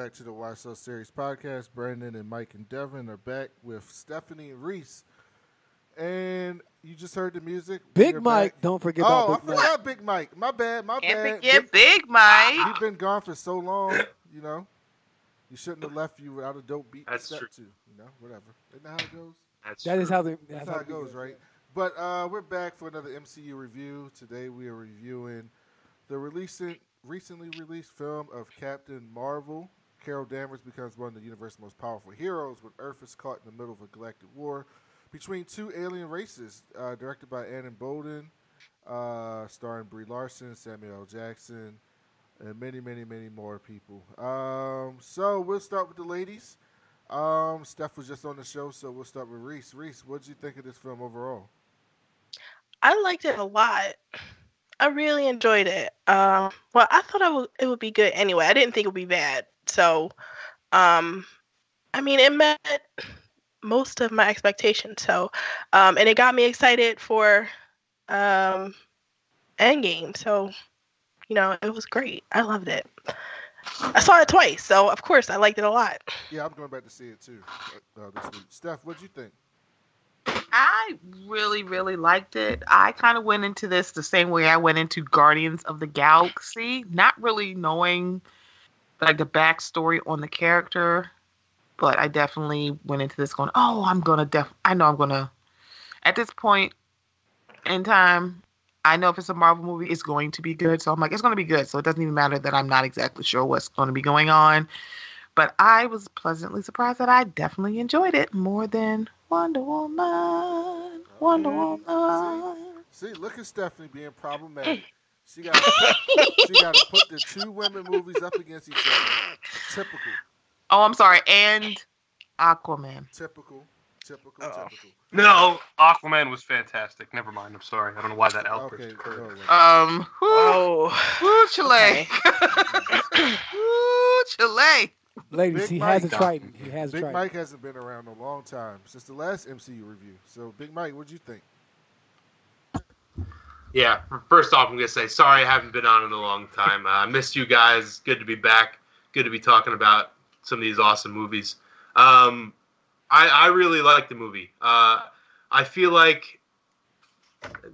Welcome back to the Why So Series podcast. Brandon and Mike and Devin are back with Stephanie and Reese. And you just heard the music. Big We're Mike, back. don't forget Oh, about I Big Mike. forgot Big Mike. My bad. My Can't bad. forget Big Mike. You've been gone for so long, you know. You shouldn't have left you without a dope beat That's to step true. to. You know, whatever. Isn't that how it goes? That's That is true. how the That's that's how it goes, right? But uh, we're back for another MCU review. Today we are reviewing the recent, recently released film of Captain Marvel. Carol Danvers becomes one of the universe's most powerful heroes when Earth is caught in the middle of a galactic war between two alien races. Uh, directed by Anna Boden, uh, starring Brie Larson, Samuel L. Jackson, and many, many, many more people. Um, so we'll start with the ladies. Um, Steph was just on the show, so we'll start with Reese. Reese, what did you think of this film overall? I liked it a lot. I really enjoyed it. Um, well, I thought I would, it would be good anyway. I didn't think it would be bad. So, um, I mean, it met most of my expectations. So, um, and it got me excited for um, Endgame. So, you know, it was great. I loved it. I saw it twice, so of course I liked it a lot. Yeah, I'm going back to see it too uh, uh, this week. Steph, what'd you think? I really, really liked it. I kind of went into this the same way I went into Guardians of the Galaxy, not really knowing like the backstory on the character, but I definitely went into this going, "Oh, I'm gonna def. I know I'm gonna." At this point in time, I know if it's a Marvel movie, it's going to be good. So I'm like, it's going to be good. So it doesn't even matter that I'm not exactly sure what's going to be going on. But I was pleasantly surprised that I definitely enjoyed it more than Wonder Woman. Wonder mm. Woman. See, look at Stephanie being problematic. She got she got to put the two women movies up against each other. Typical, Oh, I'm sorry. And Aquaman. typical, typical, typical. No, Aquaman was fantastic. Never mind. I'm sorry. I don't know why that outburst Okay, occurred. no, wait. Um, whoo, Oh, whoo, Chile. whoo, Chile. Ladies, Big he Mike. has a Triton. He has a Big Triton. Mike hasn't been around a long time since the last MCU review. So, Big Mike, what'd you think? Yeah, first off, I'm gonna say sorry I haven't been on in a long time. Uh, I missed you guys. Good to be back. Good to be talking about some of these awesome movies. Um, I, I really like the movie. Uh, I feel like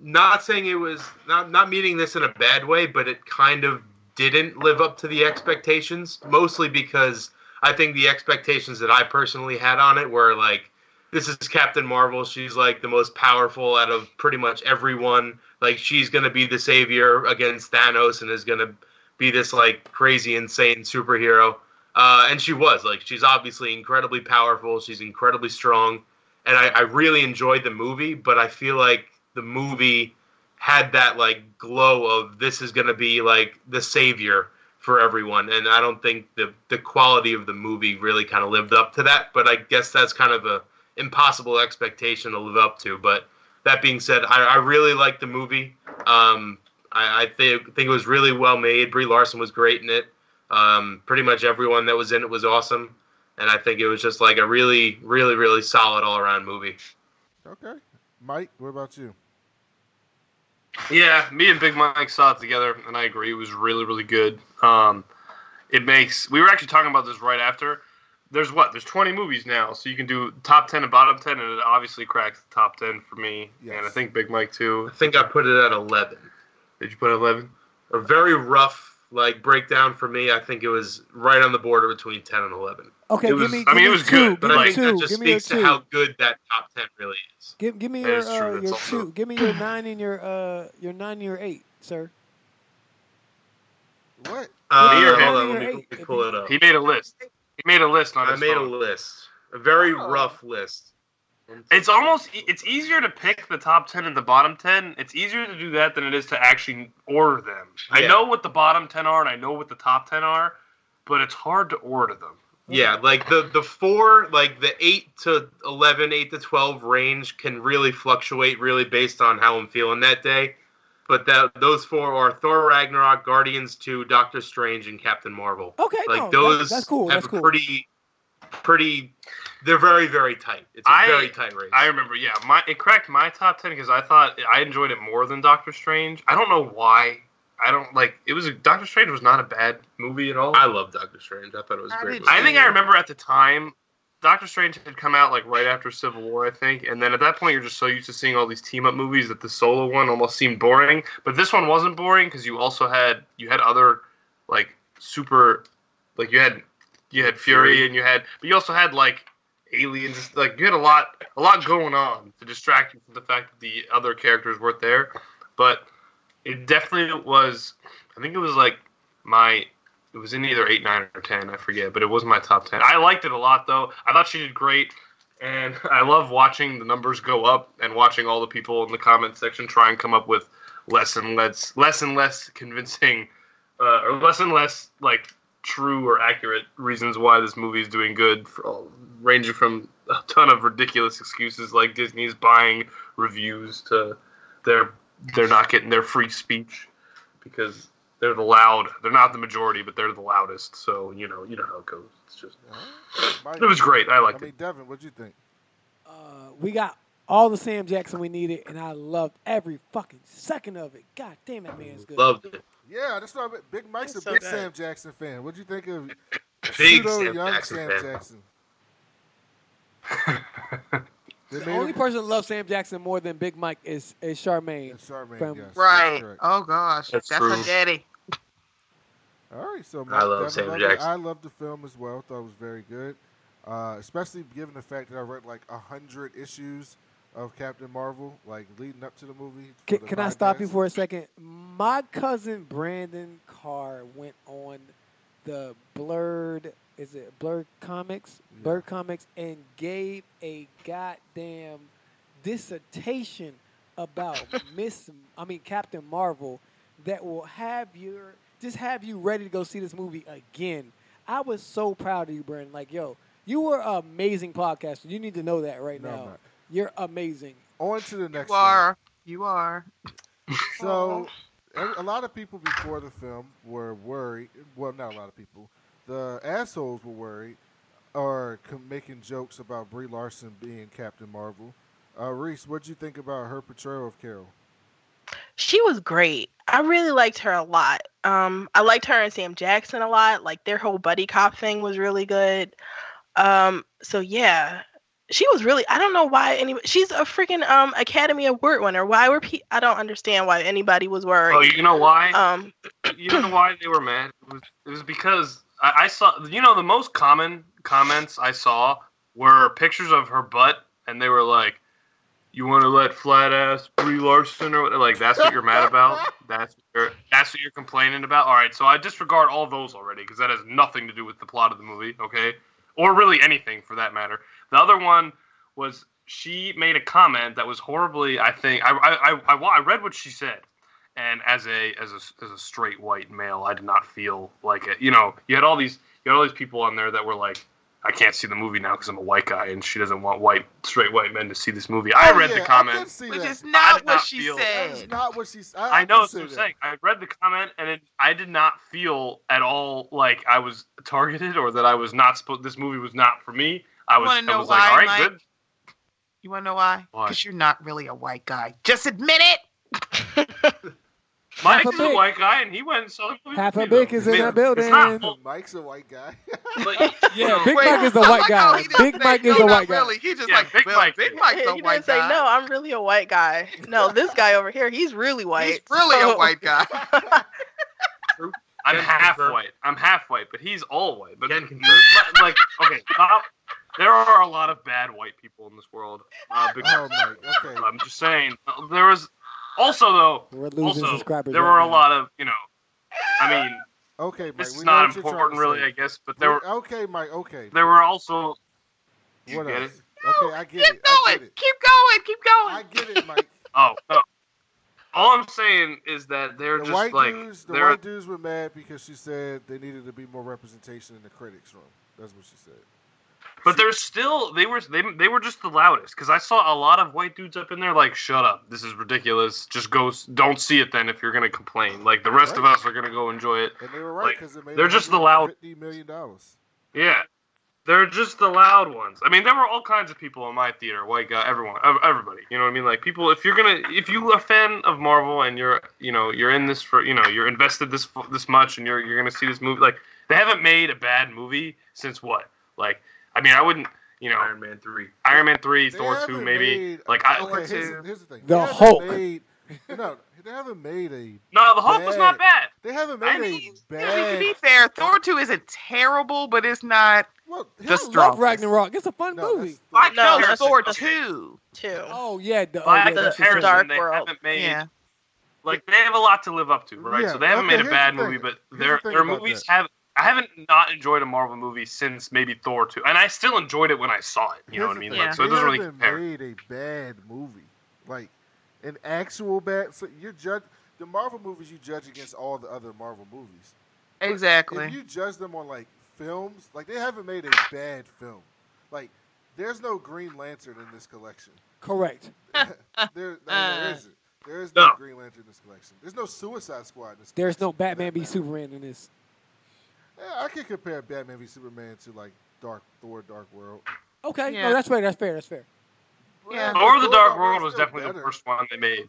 not saying it was not not meaning this in a bad way, but it kind of didn't live up to the expectations. Mostly because I think the expectations that I personally had on it were like, this is Captain Marvel. She's like the most powerful out of pretty much everyone. Like she's gonna be the savior against Thanos and is gonna be this like crazy insane superhero. Uh, and she was like she's obviously incredibly powerful. She's incredibly strong, and I, I really enjoyed the movie. But I feel like the movie had that like glow of this is gonna be like the savior for everyone, and I don't think the the quality of the movie really kind of lived up to that. But I guess that's kind of a impossible expectation to live up to. But that being said, I, I really liked the movie. Um, I, I think think it was really well made. Brie Larson was great in it. Um, pretty much everyone that was in it was awesome, and I think it was just like a really, really, really solid all around movie. Okay, Mike, what about you? Yeah, me and Big Mike saw it together, and I agree. It was really, really good. Um, it makes. We were actually talking about this right after. There's what? There's 20 movies now, so you can do top 10 and bottom 10, and it obviously cracks the top 10 for me, and I think Big Mike too. I think I put it at eleven. Did you put 11? A very rough like breakdown for me. I think it was right on the border between ten and eleven. Okay, It give was- me. I give mean, me it was two. good, Give But me I like, think that just your speaks to two. how good that top ten really is. Give, give me That your is true. uh, your also- two. Give me your nine and your uh your nine and your eight, sir. What? Uh, Here, hold on, here. let me, let me pull it up. He made a list. He made a list on I made a list, a very Oh. rough list. It's almost it's easier to pick the top ten and the bottom ten. It's easier to do that than it is to actually order them. I know what the bottom ten are and I know what the top ten are, but it's hard to order them. Yeah, like the the four, like the eight to 11, 8 to twelve range can really fluctuate, really based on how I'm feeling that day. But that those four are Thor Ragnarok, Guardians Two, Doctor Strange, and Captain Marvel. Okay, Like no, those that's cool. have That's a cool. pretty, pretty. They're very very tight. It's a I- very tight race. I remember, yeah, my it cracked my top ten because I thought I enjoyed it more than Doctor Strange. I don't know why. I don't like. It was a, Doctor Strange was not a bad movie at all. I love Doctor Strange. I thought it was I great. I think I remember at the time, Doctor Strange had come out like right after Civil War, I think, and then at that point you're just so used to seeing all these team up movies that the solo one almost seemed boring. But this one wasn't boring because you also had you had other like super, like you had you had Fury Fury. and you had, but you also had like aliens. Like you had a lot a lot going on to distract you from the fact that the other characters weren't there. But it definitely was. I think it was like my it was in either eight, nine, or ten. I forget, but it was my top ten. I liked it a lot, though. I thought she did great, and I love watching the numbers go up and watching all the people in the comment section try and come up with less and less, less and less convincing, uh, or less and less like true or accurate reasons why this movie is doing good, ranging from a ton of ridiculous excuses like Disney's buying reviews to they're they're not getting their free speech because they're the loud. They're not the majority, but they're the loudest. So you know, you know how it goes. It's just Mike, it was great. I I liked mean, it. Devin, what'd you think? Uh, we got all the Sam Jackson we needed, and I loved every fucking second of it. God damn, that man's good. Loved it. Yeah, that's what I, Big Mike's That's a so big good. Sam Jackson fan. What'd you think of Big pseudo Sam young Jackson Sam fan. Jackson? They The only him- person that loves Sam Jackson more than Big Mike is is Charmaine. It's Charmaine, From- yes, Right. Oh gosh, That's that's, true. a daddy. All right, so I love Sam loved it. Jackson. I loved the film as well. Thought it was very good, uh, especially given the fact that I read like a hundred issues of Captain Marvel, like leading up to the movie. Can, the can I stop you for a second? My cousin Brandon Carr went on the Blurred, is it Blurred Comics? Yeah. Blurred Comics, and gave a goddamn dissertation about Miss, I mean Captain Marvel, that will have your just have you ready to go see this movie again. I was so proud of you, Brandon. Like, yo, you were an amazing podcaster. You need to know that right No, now. not. You're amazing. On to the next You one. are. You are. So, a lot of people before the film were worried. Well, not a lot of people. The assholes were worried or com- making jokes about Brie Larson being Captain Marvel. Uh, Reese, what do you think about her portrayal of Carol? She was great. I really liked her a lot. Um, I liked her and Sam Jackson a lot. Like their whole buddy cop thing was really good. Um, so yeah, she was really. I don't know why any. She's a freaking um Academy Award winner. Why were pe- I don't understand why anybody was worried. Oh, you know why? um, you know why they were mad? It was, it was because I, I saw. You know, the most common comments I saw were pictures of her butt, and they were like, "You want to let flat ass Brie Larson or what- like that's what you're mad about? That's what you're, that's what you're complaining about? All right, so I disregard all those already because that has nothing to do with the plot of the movie, okay, or really anything for that matter. The other one was she made a comment that was horribly. I think I I, I, I, I read what she said and as a as a as a straight white male, I did not feel like it. You know, you had all these you had all these people on there that were like, I can't see the movie now because I'm a white guy, and she doesn't want white straight white men to see this movie. I Oh, read yeah, the comment. did see Which that. is not did what not she feel- That's said. not what she s- I, I know can that's what I'm saying. I read the comment, and it, I did not feel at all like I was targeted or that I was not supposed. This movie was not for me. I was. wanna I know was like, why, all right, Mike? good. You want to know why? Why? Because you're not really a white guy. Just admit it. Mike a a white guy, and he went and saw the movie. Half a with big is in that building. It's not full, Mike's a white guy. but, Yeah, Big Wait, Mike is the white like guy. he didn't Big say, Mike is no, the white guy. Really, he just Yeah, like Big Bill, Mike. Big Mike's a he white didn't say guy. no. I'm really a white guy. No, this guy over here, he's really white. He's really So- a white guy. I'm Can half confirm. white. I'm half white, but he's all white. But Can confirm. like, okay, uh, there are a lot of bad white people in this world. Uh, big- oh, Mike. Okay. I'm just saying. uh, There was also though. We're losing Also, subscribers. there right were a now. lot of you know. I mean, Okay, Mike. this is not what you're trying important, really. I guess, but there were Okay, Mike. Okay. there were also. You what get else? it? Okay, I get keep it. I going. get it. Keep going. Keep going. I get it, Mike. Oh no. All I'm saying is that they're The just white like dudes, the they're white dudes were mad because she said they needed to be more representation in the critics room. That's what she said. But they're still they were they, they were just the loudest because I saw a lot of white dudes up in there like shut up this is ridiculous just go don't see it then if you're gonna complain like the rest of us are gonna go enjoy it And they were right Like, because it made they're just the loud- fifty million dollars. yeah They're just the loud ones. I mean, there were all kinds of people in my theater, white guy, everyone, everybody. You know what I mean? Like people, if you're gonna, if you are a fan of Marvel and you're, you know, you're in this for, you know, you're invested this this much and you're you're gonna see this movie. Like they haven't made a bad movie since what? Like, I mean, I wouldn't, you know, Iron Man three. Iron Man three, They Thor two, haven't made- Like I, Okay, here's, here's the thing. The They haven't Hulk. Made, no, they haven't made a. no, the Hulk was not bad. They haven't I made mean, a I mean, to be fair, Thor 2 isn't terrible, but it's not. well, Just I hell, love strong. Ragnarok. It's a fun no, movie. that's- Like, No, no, Thor that's- 2. too. Oh yeah, the, oh, yeah, the that's Dark true. They World. haven't made. Yeah. Like they have a lot to live up to, right? Yeah, so they haven't okay, made a bad movie, but Here's their the their movies that. have. I haven't not enjoyed a Marvel movie since maybe Thor two, and I still enjoyed it when I saw it. You know what I mean? Yeah. Like, so it doesn't really compare. made a bad movie, like an actual bad. So you're judge the Marvel movies. You judge against all the other Marvel movies. But Exactly. If you judge them on like films, like they haven't made a bad film. Like there's no Green Lantern in this collection. Correct. There, no, Uh. there isn't. There is no, No. Green Lantern in this collection. There's no Suicide Squad in this. There's no collection, for Batman that v. Superman in this. Yeah, I can compare Batman v Superman to like Dark Thor, Dark World. Okay, Yeah. no, that's fair. That's fair. That's fair. Yeah. but Thor: The Dark World was still definitely the first one they made.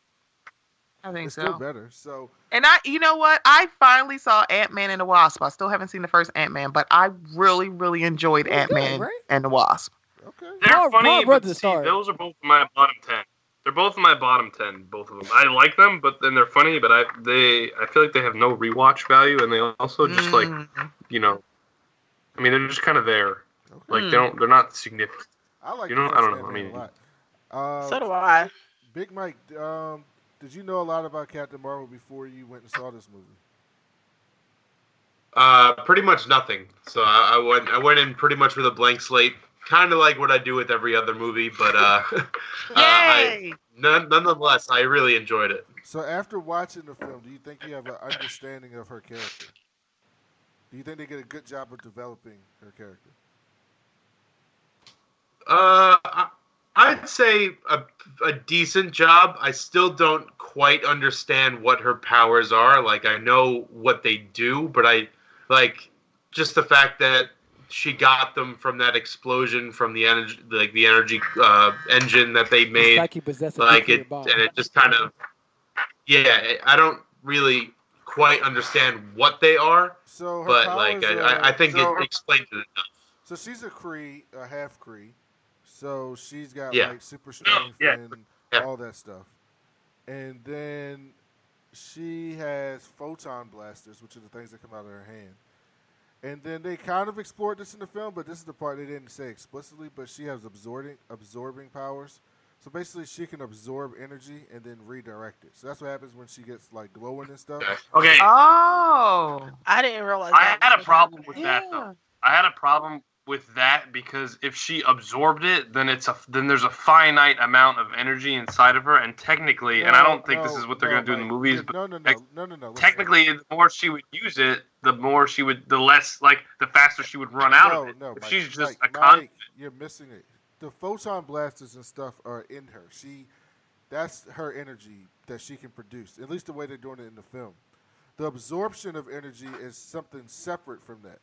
I think It's so. still better. So And I, you know what? I finally saw Ant Man and the Wasp. I still haven't seen the first Ant Man, but I really, really enjoyed Ant Man right? and the Wasp. okay. They're Paul- funny, Paul but see, those are both my bottom ten. They're both my bottom ten, both of them. I like them, but then they're funny. But I they I feel like they have no rewatch value, and they also just like Mm. You know, I mean they're just kind of there. Okay. Like they don't they're not significant. I like. You know, I don't know, I mean- Uh, So do I. Big Mike, um, did you know a lot about Captain Marvel before you went and saw this movie? Uh, pretty much nothing. So I, I went I went in pretty much with a blank slate, kind of like what I do with every other movie, but uh, uh, I, Yay! none, nonetheless, I really enjoyed it. So after watching the film, do you think you have an understanding of her character? Do you think they did a good job of developing her character? Uh, I- I'd say a, a decent job. I still don't quite understand what her powers are. Like I know what they do, but I like just the fact that she got them from that explosion from the energy, like the energy uh, engine that they made. like he possessed a like it, bomb. and it just kind of, yeah. I don't really quite understand what they are, So her but like I, are- I, uh, I think so- it explains it enough. So she's a Kree, a half Kree. So she's got Yeah. like super strength Yeah. and Yeah. all that stuff. And then she has photon blasters, which are the things that come out of her hand. And then they kind of explored this in the film, but this is the part they didn't say explicitly. But she has absorbing absorbing powers. So basically, she can absorb energy and then redirect it. So that's what happens when she gets like glowing and stuff. Okay. Okay, Oh. I didn't realize. I that had a was- problem with that though. I had a problem with that because if she absorbed it, then it's a then there's a finite amount of energy inside of her, and technically, and I don't think this is what they're no, gonna do in the movies, Yeah, but no, no, no, no, no, no. technically, the more she would use it, the more she would, the less like the faster she would run out no, of it. No, if Mike, she's just Mike, a con, Mike, you're missing it. The photon blasters and stuff are in her. She, that's her energy that she can produce. At least the way they're doing it in the film. The absorption of energy is something separate from that.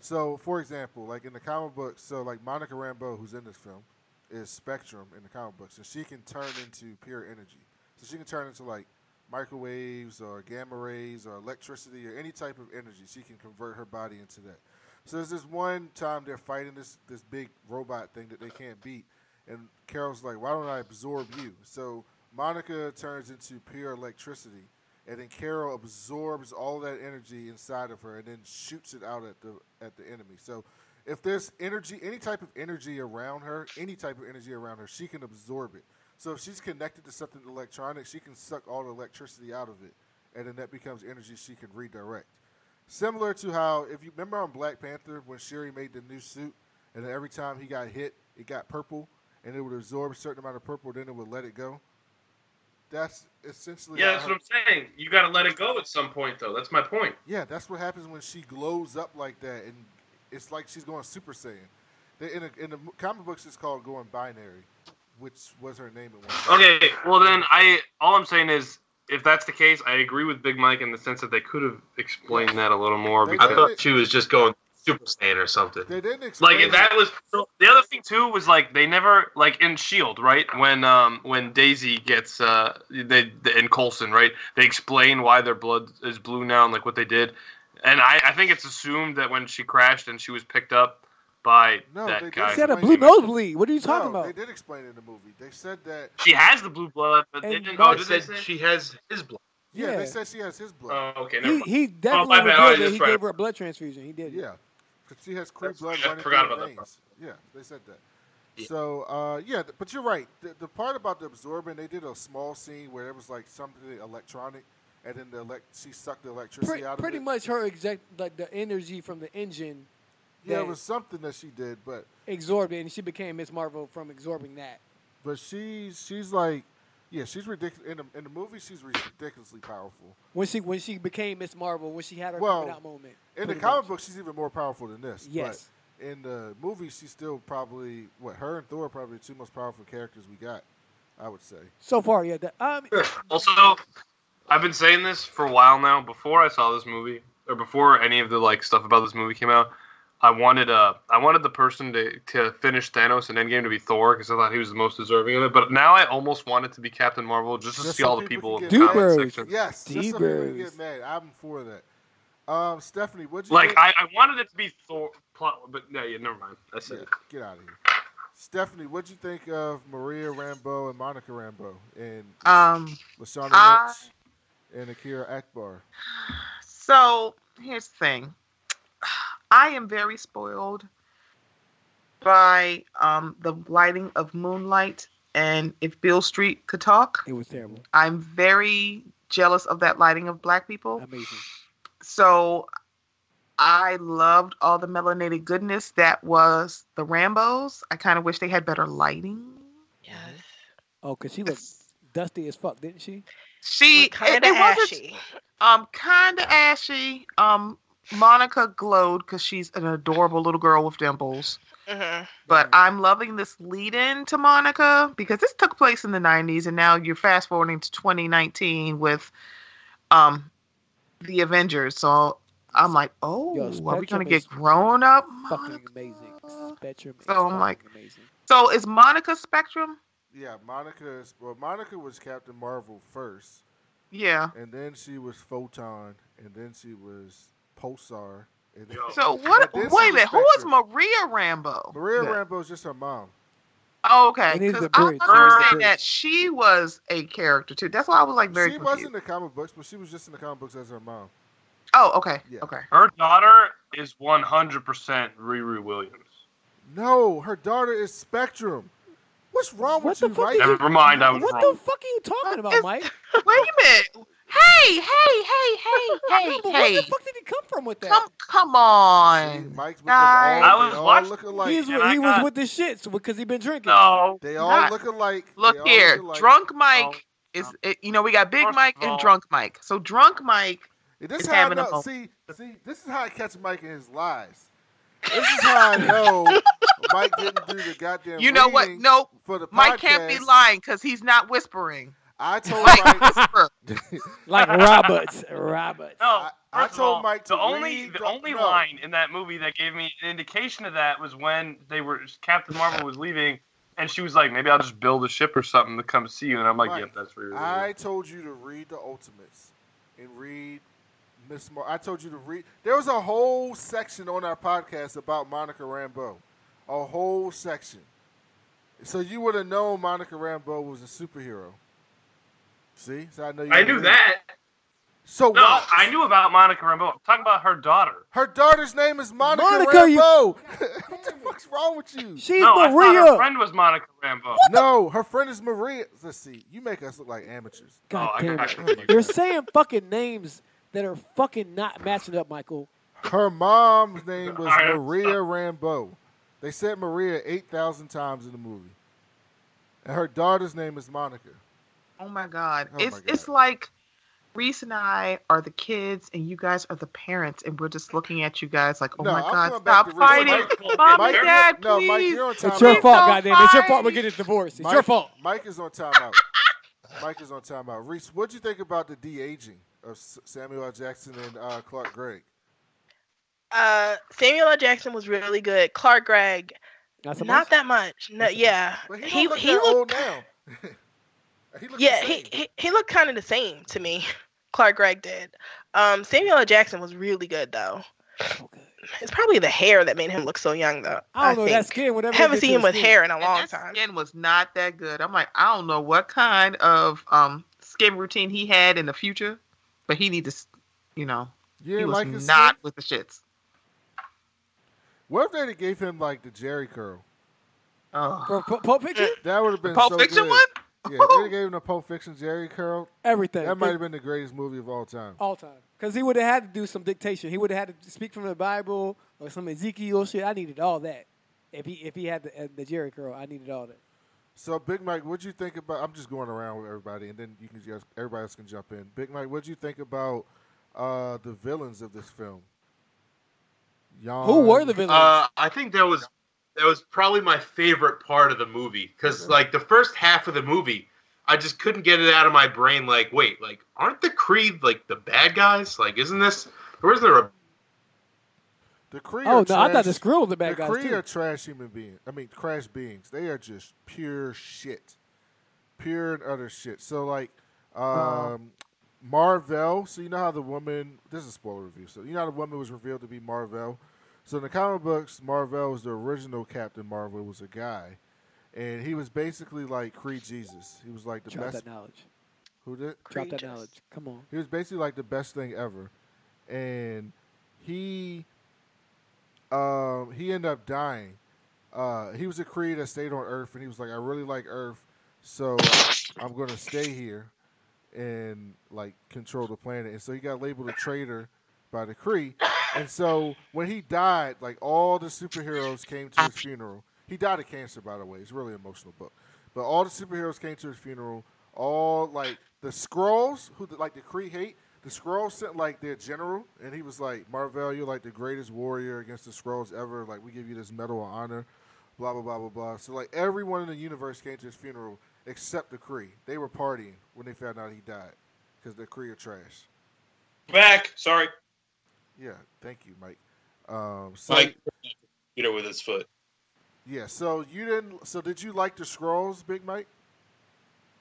So, for example, like in the comic books, so like Monica Rambeau, who's in this film, is Spectrum in the comic books, and she can turn into pure energy. So she can turn into like microwaves or gamma rays or electricity or any type of energy. She can convert her body into that. So there's this one time they're fighting this this big robot thing that they can't beat, and Carol's like, "Why don't I absorb you?" So Monica turns into pure electricity, and then Carol absorbs all that energy inside of her, and then shoots it out at the at the enemy. So if there's energy, any type of energy around her, any type of energy around her, she can absorb it. So if she's connected to something electronic, she can suck all the electricity out of it, and then that becomes energy she can redirect. Similar to how, if you remember on Black Panther when Shuri made the new suit, and then every time he got hit, it got purple, and it would absorb a certain amount of purple, then it would let it go. That's essentially yeah, that's what I'm saying. You got to let it go at some point, though. That's my point. yeah, that's what happens when she glows up like that, and it's like she's going Super Saiyan. In, a, in the comic books, it's called going binary, which was her name at one time. Okay, well then I all I'm saying is if that's the case, I agree with Big Mike in the sense that they could have explained that a little more. They I Because, did. thought she was just going Super Saiyan or something. They didn't explain. Like that was the other thing too was like they never like in Shield right when um when Daisy gets uh they in Coulson right they explain why their blood is blue now and like what they did and I I think it's assumed that when she crashed and she was picked up by No, they that did guy She had a blue it. nosebleed. What are you talking no, about? They did explain it in the movie. They said that. she has the blue blood but they didn't Mark oh They did they said she has his blood. Yeah, Yeah. they said she has his blood. oh okay He he definitely my revealed Oh, that he right. gave her a blood transfusion. He did. yeah, because she has Kree blood I running forgot through her that veins. Yeah, they said that. Yeah. So uh, yeah, but you're right. The, the part about the absorbent, they did a small scene where it was like something electronic, and then the elect she sucked the electricity Pre- out of pretty it. Pretty much her exact like the energy from the engine Yeah, it was something that she did, but absorbed it, and she became Miss Marvel from absorbing that. but she's she's like, yeah, she's ridiculous in the in the movie. She's ridiculously powerful. When she when she became Miss Marvel, when she had her Well, coming out moment. In the comic much. book, she's even more powerful than this. Yes. But in the movie, she's still probably what her and Thor are probably the two most powerful characters we got. I would say. So far, yeah. The, um, Also, I've been saying this for a while now. Before I saw this movie, or before any of the like stuff about this movie came out, I wanted uh I wanted the person to to finish Thanos and Endgame to be Thor because I thought he was the most deserving of it. But now I almost want it to be Captain Marvel just to Just see all the people people in get the comment mad. section. Yes, just so people get mad. I'm for that. Um, Stephanie, what'd you Like think? I, I wanted it to be Thor, plot, but yeah, yeah, never mind. I said Yeah, it. get out of here. Stephanie, what'd you think of Maria Rambeau and Monica Rambeau and Um, Lashana I- Lynch and Akira Akbar? so here's the thing. I am very spoiled by um, the lighting of Moonlight, and if Beale Street could talk, it was terrible. I'm very jealous of that lighting of black people. Amazing. So I loved all the melanated goodness that was the Rambeaus. I kind of wish they had better lighting. Yes. Oh, cause she looked dusty as fuck, didn't she? She Kind of ashy. um kind of ashy. Um, Monica glowed because she's an adorable little girl with dimples. hmm But I'm loving this lead in to Monica because this took place in the 90s and now you're fast forwarding to 2019 with um the Avengers. So I'm like, oh, Yo, are we gonna get grown up? Fucking amazing. Spectrum. is So I'm like- amazing. So is Monica Spectrum? Yeah, Monica is well. Monica was Captain Marvel first, Yeah. and then she was Photon, and then she was Pulsar. And. So what? Wait a minute. Who was. Maria Rambeau? Maria Yeah. is just her mom. Oh, okay. It Because a I bridge. It needs understand that she was a character too. That's why I was like very she confused. was in the comic books, but she was just in the comic books as her mom. Oh, okay. Yeah. Okay. Her daughter is 100% Riri Williams. No, her daughter is Spectrum. What's wrong What with the you, fuck right? did you- Never mind, I was what wrong. the fuck are you talking about, It's- Mike? Wait a minute. Hey, hey, hey, hey, hey, but hey. Where the fuck did he come from with that? Come, come See, on. Mike's with Guys. them all. I was they all watching- look he alike. was, and I he was got- with the shits because he been drinking. No. They all Not- look alike. They Look all here, alike. drunk Mike Oh, is. It, you know, we got Big First Mike of and all- Drunk Mike. So drunk Mike. This is is how I having a know. moment. See, see, this is how I catch Mike in his lies. This is how I know Mike didn't do the goddamn. You know what? reading Nope. For the Mike can't be podcast. lying because he's not whispering. I told Mike Mike. Like Roberts. Roberts. No, I- I told all, Mike to the only the the- only no. line in that movie that gave me an indication of that was when they were Captain Marvel was leaving, and she was like, "Maybe I'll just build a ship or something to come see you." And I'm like, Mike, "Yep, that's for you." I told you to read the Ultimates and read Miss Mar. I told you to read. There was a whole section on our podcast about Monica Rambeau, a whole section. So you would have known Monica Rambeau was a superhero. See, so I know you. I knew read. that. So No, why- I knew about Monica Rambeau. I'm talking about her daughter. Her daughter's name is Monica, Monica, you- Rambeau. what the fuck's wrong with you? She's no, I her friend was Monica Rambeau. No, her friend is Maria. Let's see. You make us look like amateurs. God Oh, I damn got it. you. You're saying fucking names that are fucking not matching up, Michael. Her mom's name was I am Maria Rambeau. They said Maria 8,000 times in the movie. And her daughter's name is Monica. Oh my God. Oh it's my God. it's like Reese and I are the kids and you guys are the parents and we're just looking at you guys like, oh No, my I'm God, stop fighting. Mike- Mom Mike, and Dad, no, please. Mike, you're on time It's your Please fault, don't goddamn. It's your fault we're getting divorced. It's Mike, your fault. Mike is on timeout. Mike is on timeout. Reese, what'd you think about the de aging of Samuel L. Jackson and uh, Clark Gregg? Uh, Samuel L. Jackson was really good. Clark Gregg, Not so not much? that much. No, Not so much. yeah, But he, he don't look he that old looked now. he yeah he, he he looked kind of the same to me. Clark Gregg did. Um, Samuel L. Jackson was really good though. So good. It's probably the hair that made him look so young though. I don't know think. that skin. Whatever. they Haven't seen him with skin. hair in a And long that time. skin was not that good. I'm like, I don't know what kind of um skin routine he had in the future, but he need to, you know, Yeah, he was like not skin. with the shits. What if they gave him like the Jerry curl? Oh. For Pulp- Pulp Fiction, That would have been Pulp so Fiction good. one? Yeah, if they gave him the Pulp Fiction Jerry curl. everything. That might have been the greatest movie of all time. all time. Because he would have had to do some dictation. He would have had to speak from the Bible or some Ezekiel shit. I needed all that. If he if he had the, uh, the Jerry curl, I needed all that. So, Big Mike, what'd you think about? I'm just going around with everybody, and then you can just everybody else can jump in. Big Mike, what'd you think about uh, the villains of this film? Jan, Who were the villains? Uh, I think there was that was probably my favorite part of the movie because Okay. like the first half of the movie, I just couldn't get it out of my brain. Like, wait, like aren't the Creed like the bad guys? Like, isn't this? Or isn't there a? The Kree oh are no, I thought the trash- Skrull was the The bad guys Kree too. are trash human beings. I mean, crash beings. They are just pure shit, pure and utter shit. So, like, um, Marvel. So you know how the woman. This is a spoiler review. So you know how the woman was revealed to be Marvel. So in the comic books, Marvel was the original Captain Marvel. Was a guy, and he was basically like Kree Jesus. He was like the Drop best. that knowledge. Who did? Drop that Creatures. knowledge. Come on. He was basically like the best thing ever, and he um, he ended up dying. Uh, he was a Kree that stayed on Earth, and he was like, "I really like Earth, so I'm going to stay here and like control the planet." And so he got labeled a traitor by the Kree. And so when he died, like all the superheroes came to his funeral. He died of cancer, by the way. It's a really emotional book. But all the superheroes came to his funeral. All like the Skrulls, who like the Kree hate, the Skrulls sent like their general, and he was like, "Marvel, you're like the greatest warrior against the Skrulls ever. Like we give you this medal of honor." Blah blah blah blah blah. So like everyone in the universe came to his funeral except the Kree. They were partying when they found out he died because the Kree are trash. Back. Sorry. Yeah, thank you, Mike. Um, so Mike hit it with his foot. yeah, so you didn't. So did you like the Skrulls, Big Mike?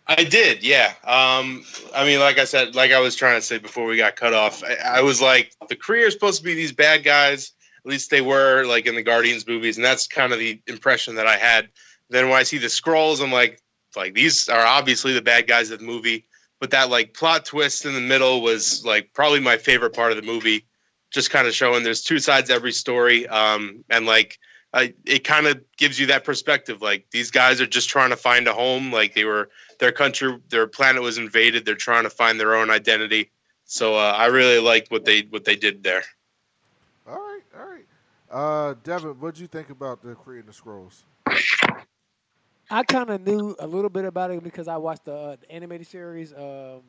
I did, yeah. Um, I mean, like I said, like I was trying to say before we got cut off, I, I was like, the Kree are supposed to be these bad guys. At least they were, like in the Guardians movies, and that's kind of the impression that I had. Then when I see the Skrulls, I'm like, like these are obviously the bad guys of the movie. But that like plot twist in the middle was like probably my favorite part of the movie. Just kind of showing there's two sides to every story, um, and like I, it kind of gives you that perspective. Like these guys are just trying to find a home. Like they were their country, their planet was invaded. They're trying to find their own identity. So uh, I really liked what they what they did there. All right, all right. Uh, Devin, what'd you think about the creating the Skrulls? I kind of knew a little bit about it because I watched the, uh, the animated series, um,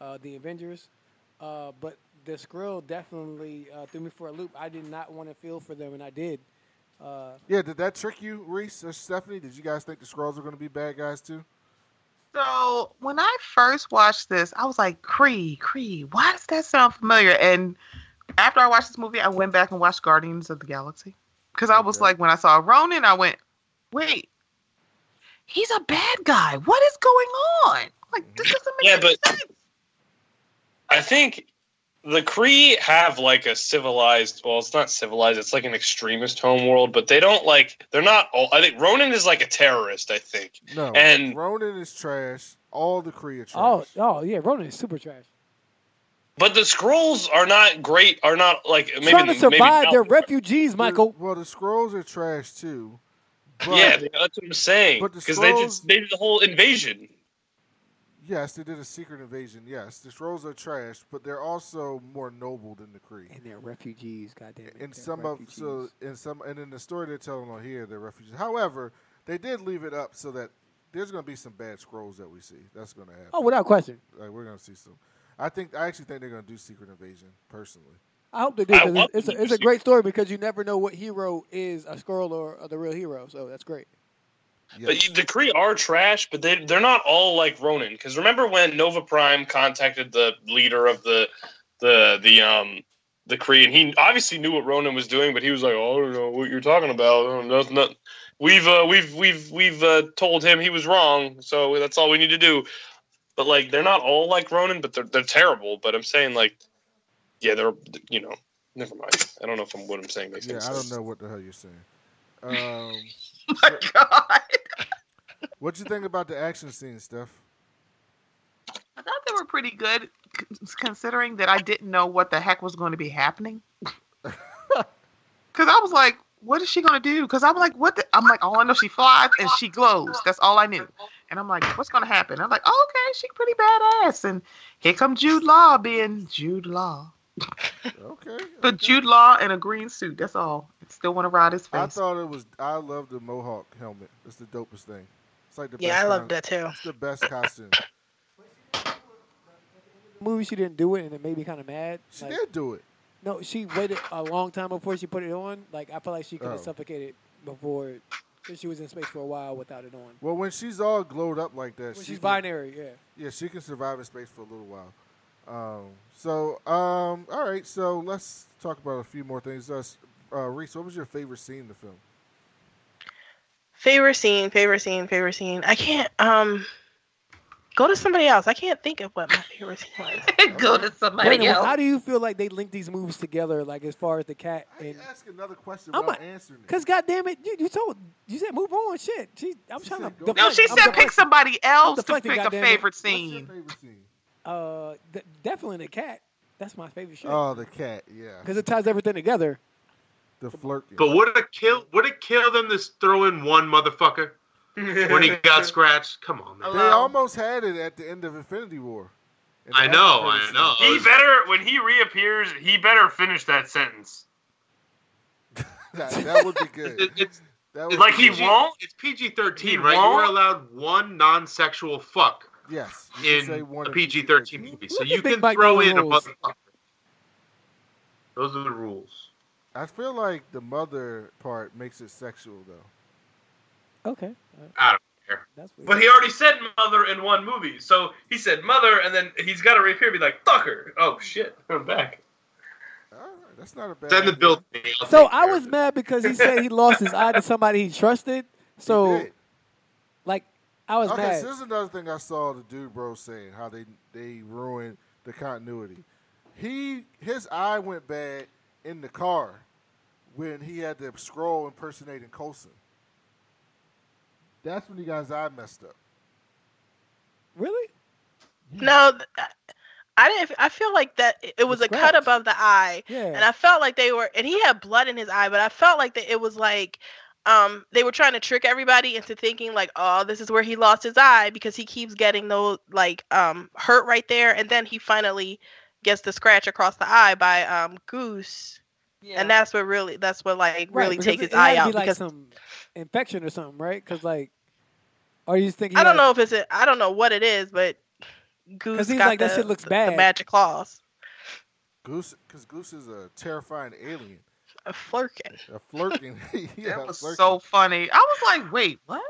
uh, The Avengers. Uh, but the Skrull definitely uh, threw me for a loop. I did not want to feel for them, and I did. Uh, Yeah, did that trick you, Reese or Stephanie? Did you guys think the Skrulls were going to be bad guys too? So when I first watched this, I was like, Kree, Kree, why does that sound familiar? And after I watched this movie, I went back and watched Guardians of the Galaxy. Because I was Okay. like, when I saw Ronan, I went, wait, he's a bad guy. What is going on? Like, this doesn't make Yeah, any but- sense. I think the Kree have like a civilized. Well, it's not civilized. It's like an extremist homeworld, but they don't like. They're not. All, I think Ronan is like a terrorist. I think. No. And- Ronan is trash. All the Kree are oh, trash. oh, oh yeah, Ronan is super trash. But the Skrulls are not great. Are not like maybe Trying to survive, now- they're refugees, Michael. Well, the Skrulls are trash too. But yeah, that's what I'm saying. but the Because they just they did the whole invasion. Yes, they did a secret invasion. Yes, the Skrulls are trash, but they're also more noble than the Kree. And they're refugees, goddamn it. And they're some of so refugees. in some and in the story they're telling on here, they're refugees. However, they did leave it up so that there's going to be some bad Skrulls that we see. That's going to happen. Oh, without question. Like we're going to see some. I think I actually think they're going to do secret invasion personally. I hope they do. I 'cause it's, it's, a, it's a great story because you never know what hero is a Skrull or, or the real hero. So that's great. But Yes. the Kree are trash, but they they're not all like Ronan. Because remember when Nova Prime contacted the leader of the the the um the Kree, and he obviously knew what Ronan was doing, but he was like, "Oh, I don't know what you're talking about. Oh, no, no. We've uh, we've we've we've uh, told him he was wrong, so that's all we need to do." But like, they're not all like Ronan, but they're they're terrible. But I'm saying like, yeah, they're you know, never mind. I don't know if I'm what I'm saying makes sense. Yeah, I don't know what the hell you're saying. Um, my God. what you think about the action scene, Steph? I thought they were pretty good, considering that I didn't know what the heck was going to be happening. Because I was like, "What is she going to do?" Because I'm like, "What?" The? I'm like, "All I know, she flies and she glows. That's all I knew." And I'm like, "What's going to happen?" I'm like, oh, "Okay, she pretty badass." And here comes Jude Law being Jude Law, Okay. but. Jude Law in a green suit. That's all. I still want to ride his face. I thought it was. I love the Mohawk helmet. It's the dopest thing. It's like the Yeah, best I love that too. It's the best costume. movie she didn't do it, and it made me kind of mad. She Like, did do it. No, she waited a long time before she put it on. Like I feel like she could have Oh. suffocated before, because she was in space for a while without it on. Well, when she's all glowed up like that, When she she's can- binary, yeah. Yeah, she can survive in space for a little while. Um, so, um, all right. So let's talk about a few more things. Uh, s- uh, Reese, what was your favorite scene in the film? Favorite scene, favorite scene, favorite scene. I can't um go to somebody else. I can't think of what my favorite scene was. Go to somebody Brandon, else. how do you feel like they link these movies together? Like as far as the cat I and ask another question I'm without a- answering it. Cause goddamn it, you, you told you said move on. Shit, she, I'm She trying said to. go- no, she I'm said pick deflecting. somebody else to pick a goddammit. favorite What's your scene. favorite scene? Uh, d- definitely the cat. That's my favorite shit. Oh, the cat. Yeah, Cause it ties everything together. The flirting. But would it kill? Would it kill them to throw in one motherfucker when he got scratched? Come on, man. they almost had it at the end of Infinity War. In I know, I know. He better when he reappears. He better finish that sentence. that, that would be good. It- it's That would Like be he won't? It's PG thirteen, right? won't? You're allowed one non-sexual fuck Yes, you can say in a PG thirteen movie, so you can Mike throw Knowles in a rules. motherfucker. Those are the rules. I feel like the mother part makes it sexual though. Okay, uh, I don't care. that's weird. But he already said mother in one movie, so he said mother, and then he's got to reappear, and be like fuck her. Oh shit, I'm back. All right, that's not a bad. Send the idea. bill me. So I was mad because he said he lost his eye to somebody he trusted. So did. like, I was okay, mad. so this is another thing I saw the dude bro saying how they they ruined the continuity. He his eye went bad in the car when he had to Skrull impersonating Coulson. That's when he guys' his eye messed up. really? No, th- I didn't. I feel like that it- it was a cut above the eye, Yeah. and I felt like they were, and he had blood in his eye, but I felt like that it was like, um, they were trying to trick everybody into thinking like, oh, this is where he lost his eye because he keeps getting those like um hurt right there, and then he finally gets the scratch across the eye by um Goose, and that's what really, that's what like Right, really because take it- his it had eye out be like because some infection or something, right? Because like, are you thinking? I don't know if it's a, I don't know what it is, but Goose he's got like, the, that shit looks the- bad. the magic claws, Goose, because Goose is a terrifying alien, a Flerken. a flirting. yeah, that was flirking. so funny. I was like, wait, what?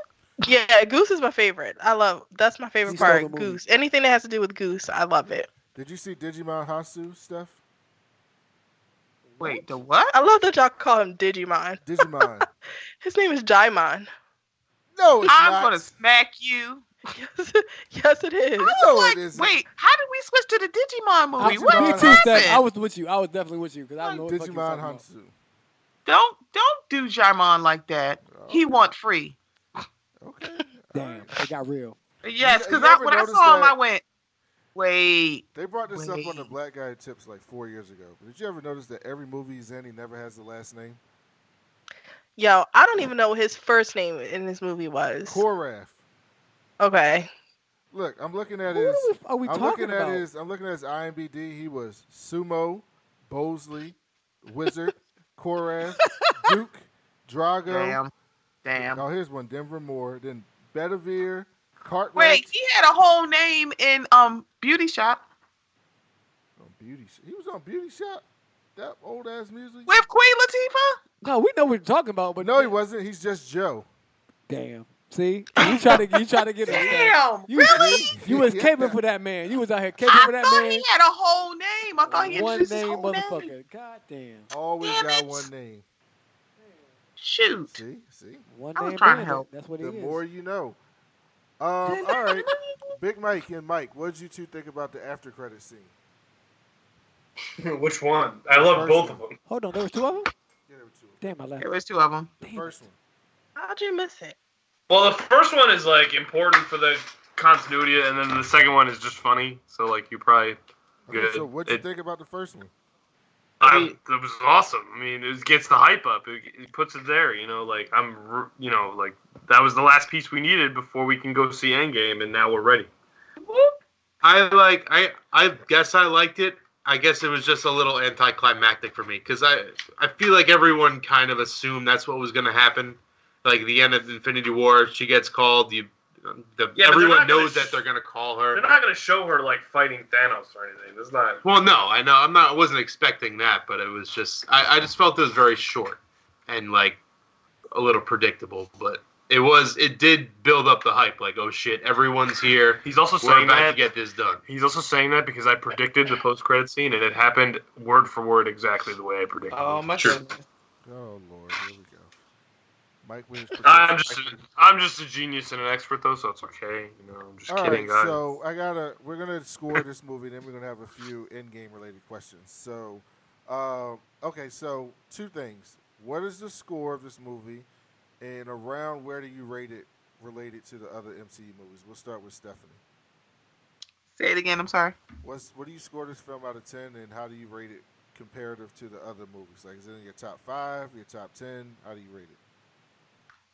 Yeah, Goose is my favorite. I love that's my favorite He part. Goose. Anything that has to do with Goose, I love it. Did you see Digimon Hounsou stuff? Wait, the what? I love that y'all call him Digimon. Digimon. His name is Djimon. no, it's I'm not. gonna smack you. Yes, yes, it is. I was No, like, isn't. wait, how did we switch to the Digimon movie? Digimon What Me Hounsou. too, Steph. I was with you. I was definitely with you because I know what the fuck you Digimon talking. Hounsou. Don't don't do Djimon like that. He want free. Okay. Damn, it got real. Yes, because I, when I notice saw him, that- I went, wait. They brought this up on the Black Guy Tips like four years ago. But did you ever notice that every movie he's in, he never has the last name? Yo, I don't even know what his first name in this movie was. Korath. Okay. Look, I'm looking at Who his. are we, are we I'm talking looking at his. I'm looking at his IMBD. He was Sumo, Bosley, Wizard, Korath, Duke, Drago. Damn. Damn. Oh, here's one. Denver Moore. Then Bedivere, Cartwright. Wait, he had a whole name in um Beauty Shop On Beauty. Sh- He was on Beauty Shop. That old ass music. with Queen Latifah. No, we know what you're talking about, but no, he wasn't. He's just Joe. Damn. See, you try to you try to get him. Damn, You, really? You was Yeah. caping for that man. You was out here caping I for that man. I thought man. he had a whole name. I thought he had one introduced his name, whole name. motherfucker. God damn. Always Damn got it. one name. Shoot. See, see. One I was name. trying to help. That's what he The is. more you know. Um, all right, Big Mike and Mike, what did you two think about the after credit scene? Which one? I love both one. of them. Hold on, there was two of them. Yeah, there were two. Damn, I left. There was two of them. The Damn first one. How'd you miss it? Well, the first one is like important for the continuity, and then the second one is just funny. So like you probably Okay, Good. so what'd you It- think about the first one? I, um, it was awesome. I mean, it gets the hype up. It, it puts it there. You know, like I'm, you know, like that was the last piece we needed before we can go see Endgame, and now we're ready. I like. I I guess I liked it. I guess it was just a little anticlimactic for me because I I feel like everyone kind of assumed that's what was going to happen. Like the end of Infinity War, she gets called. You, the, Yeah, everyone knows sh- that they're going to call her. They're not gonna show her like fighting Thanos or anything. It's not. Well, no, I know. I'm not. I wasn't expecting that, but it was just. I, I just felt it was very short and like a little predictable. But it was. It did build up the hype. Like, oh shit, everyone's here. He's also We're saying about that. to get this done. He's also saying that because I predicted the post-credit scene, and it happened word for word exactly the way I predicted. Oh my Sure. goodness. Oh Lord, here we go. Mike Williams. I'm just, a, I'm just a genius and an expert though, so it's okay. You know, I'm just All kidding, right, guys. so I gotta. We're gonna score this movie, then we're gonna have a few Endgame related questions. So, uh, okay, so two things. What is the score of this movie, and around where do you rate it related to the other MCU movies? We'll start with Stephanie. Say it again. I'm sorry. What's what do you score this film out of ten, and how do you rate it comparative to the other movies? Like, is it in your top five, your top ten? How do you rate it?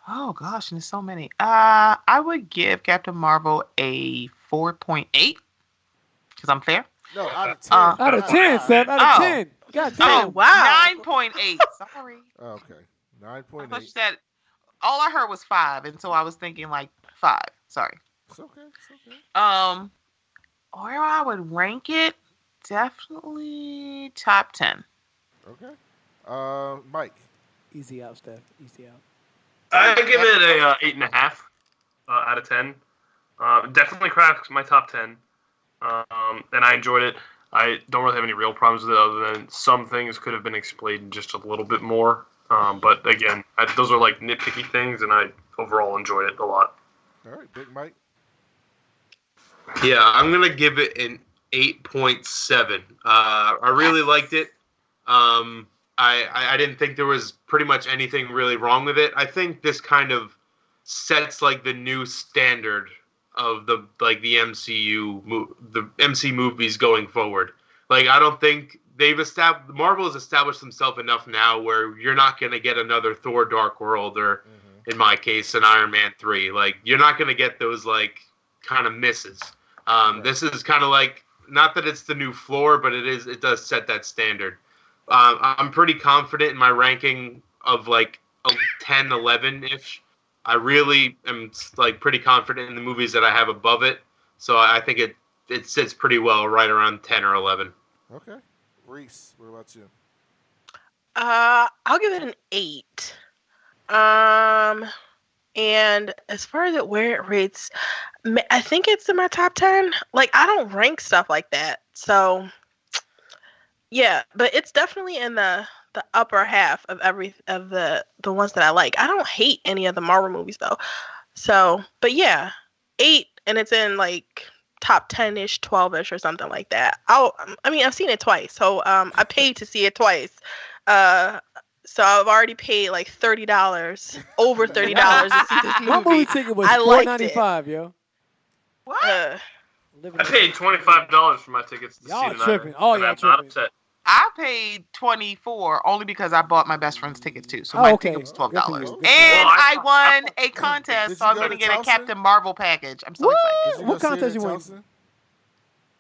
Oh gosh, and there's so many. Uh, I would give Captain Marvel a 4.8 because I'm fair. No, out of ten. Uh, Out of not ten, five. Seth. Out of Oh. ten. God damn. Oh, wow. 9.8. Sorry. Okay, 9.8. I point thought you said all I heard was five, and so I was thinking like five. Sorry. It's okay. It's okay. Um, or I would rank it, definitely top ten. Okay. Uh, Mike. Easy out, Steph. Easy out. I give it a uh, eight and a half uh, out of ten. Uh, definitely cracks my top ten, um, and I enjoyed it. I don't really have any real problems with it, other than some things could have been explained just a little bit more. Um, but again, I, those are like nitpicky things, and I overall enjoyed it a lot. All right, Big Mike. Yeah, I'm gonna give it an eight point seven. Uh, I really liked it. Um, I, I didn't think there was pretty much anything really wrong with it. I think this kind of sets like the new standard of the like the MCU the MC movies going forward. Like I don't think they've established Marvel has established themselves enough now where you're not gonna get another Thor Dark World or in my case, an Iron Man three. Like you're not gonna get those like kind of misses. Um. This is kind of like not that it's the new floor, but it is. It does set that standard. Um, I'm pretty confident in my ranking of like a 10, 11 ish. I really am like pretty confident in the movies that I have above it. So I think it it sits pretty well right around 10 or 11. Okay. Reese, what about you? Uh, I'll give it an eight. Um, and as far as it where it rates, I think it's in my top ten. Like I don't rank stuff like that, so yeah. But it's definitely in the the upper half of every of the the ones that I like. I don't hate any of the Marvel movies though. So, but yeah, eight, and it's in like top 10 ish 12 ish or something like that i'll i mean i've seen it twice so um i paid to see it twice uh so i've already paid like $30 over $30 to see this My movie movie ticket was I four liked ninety yo. What? uh, I paid twenty five dollars for my tickets to Y'all see the tripping. Oh, and y'all I'm not tripping. upset. I paid twenty four only because I bought my best friend's ticket too. So Oh, my okay. ticket was twelve dollars, and Good for you. Well, I- I won a contest, so I'm gonna to get a Captain Marvel package. I'm so Woo! excited. What go see it contest at you win? Towson?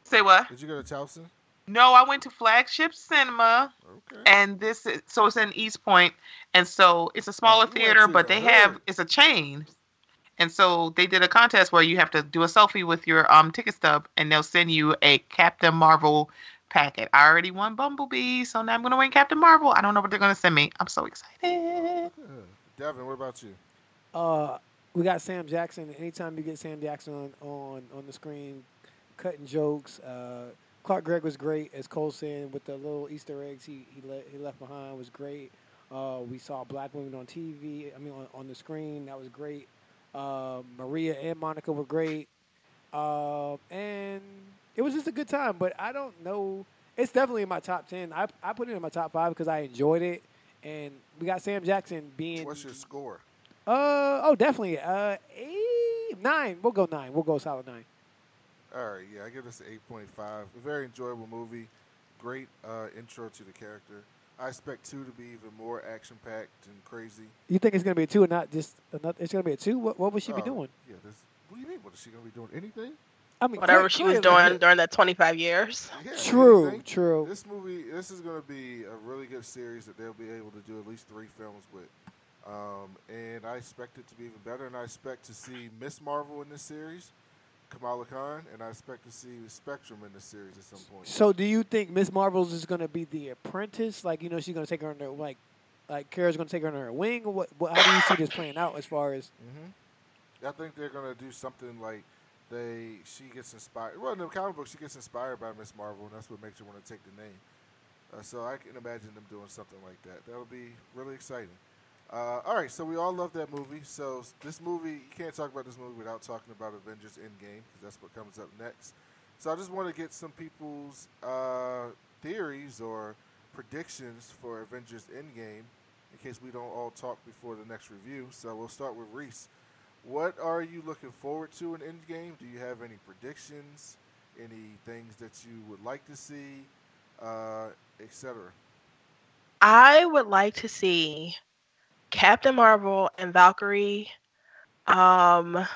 Say what? Did you go to Towson? No, I went to Flagship Cinema, Okay. and this is so it's in East Point, and so it's a smaller you theater, but they have it's a chain, and so they did a contest where you have to do a selfie with your um ticket stub, and they'll send you a Captain Marvel packet. I already won Bumblebee, so now I'm gonna win Captain Marvel. I don't know what they're gonna send me. I'm so excited. Devin, what about you? Uh, we got Sam Jackson. Anytime you get Sam Jackson on on, on the screen, cutting jokes. Uh, Clark Gregg was great as Coulson with the little Easter eggs he he, let, he left behind was great. Uh, we saw black women on TV. I mean, on, on the screen that was great. Uh, Maria and Monica were great, uh, and it was just a good time. But I don't know. It's definitely in my top ten. I I put it in my top five because I enjoyed it, and we got Sam Jackson being. What's your score? Uh oh, definitely. Uh, eight, nine. We'll go nine. We'll go solid nine. All right, yeah, I give this an eight point five. A very enjoyable movie. Great uh, intro to the character. I expect two to be even more action packed and crazy. You think it's gonna be a two and not just another? It's gonna be a two. What what would she be Oh, doing? Yeah, this. What do you mean? What is she gonna be doing? Anything? I mean, Whatever she was doing during that 25 years. Yeah, True, anything. true. This movie, this is going to be a really good series that they'll be able to do at least three films with. Um, and I expect it to be even better. And I expect to see Miss Marvel in this series, Kamala Khan, and I expect to see Spectrum in this series at some point. So, do you think Miss Marvel's is gonna be the apprentice? Like, you know, she's gonna take her under like, like Kara's gonna take her under her wing. What, what? How do you see this playing out as far as? hmm I think they're going to do something like they she gets inspired. Well, in the comic book, she gets inspired by Miss Marvel, and that's what makes her want to take the name. Uh, so I can imagine them doing something like that. That'll be really exciting. Uh, all right, so we all love that movie. So this movie, you can't talk about this movie without talking about Avengers Endgame because that's what comes up next. So I just want to get some people's uh, theories or predictions for Avengers Endgame in case we don't all talk before the next review. So we'll start with Reese. What are you looking forward to in Endgame? Do you have any predictions? Any things that you would like to see, uh, etc. I would like to see Captain Marvel and Valkyrie. Um,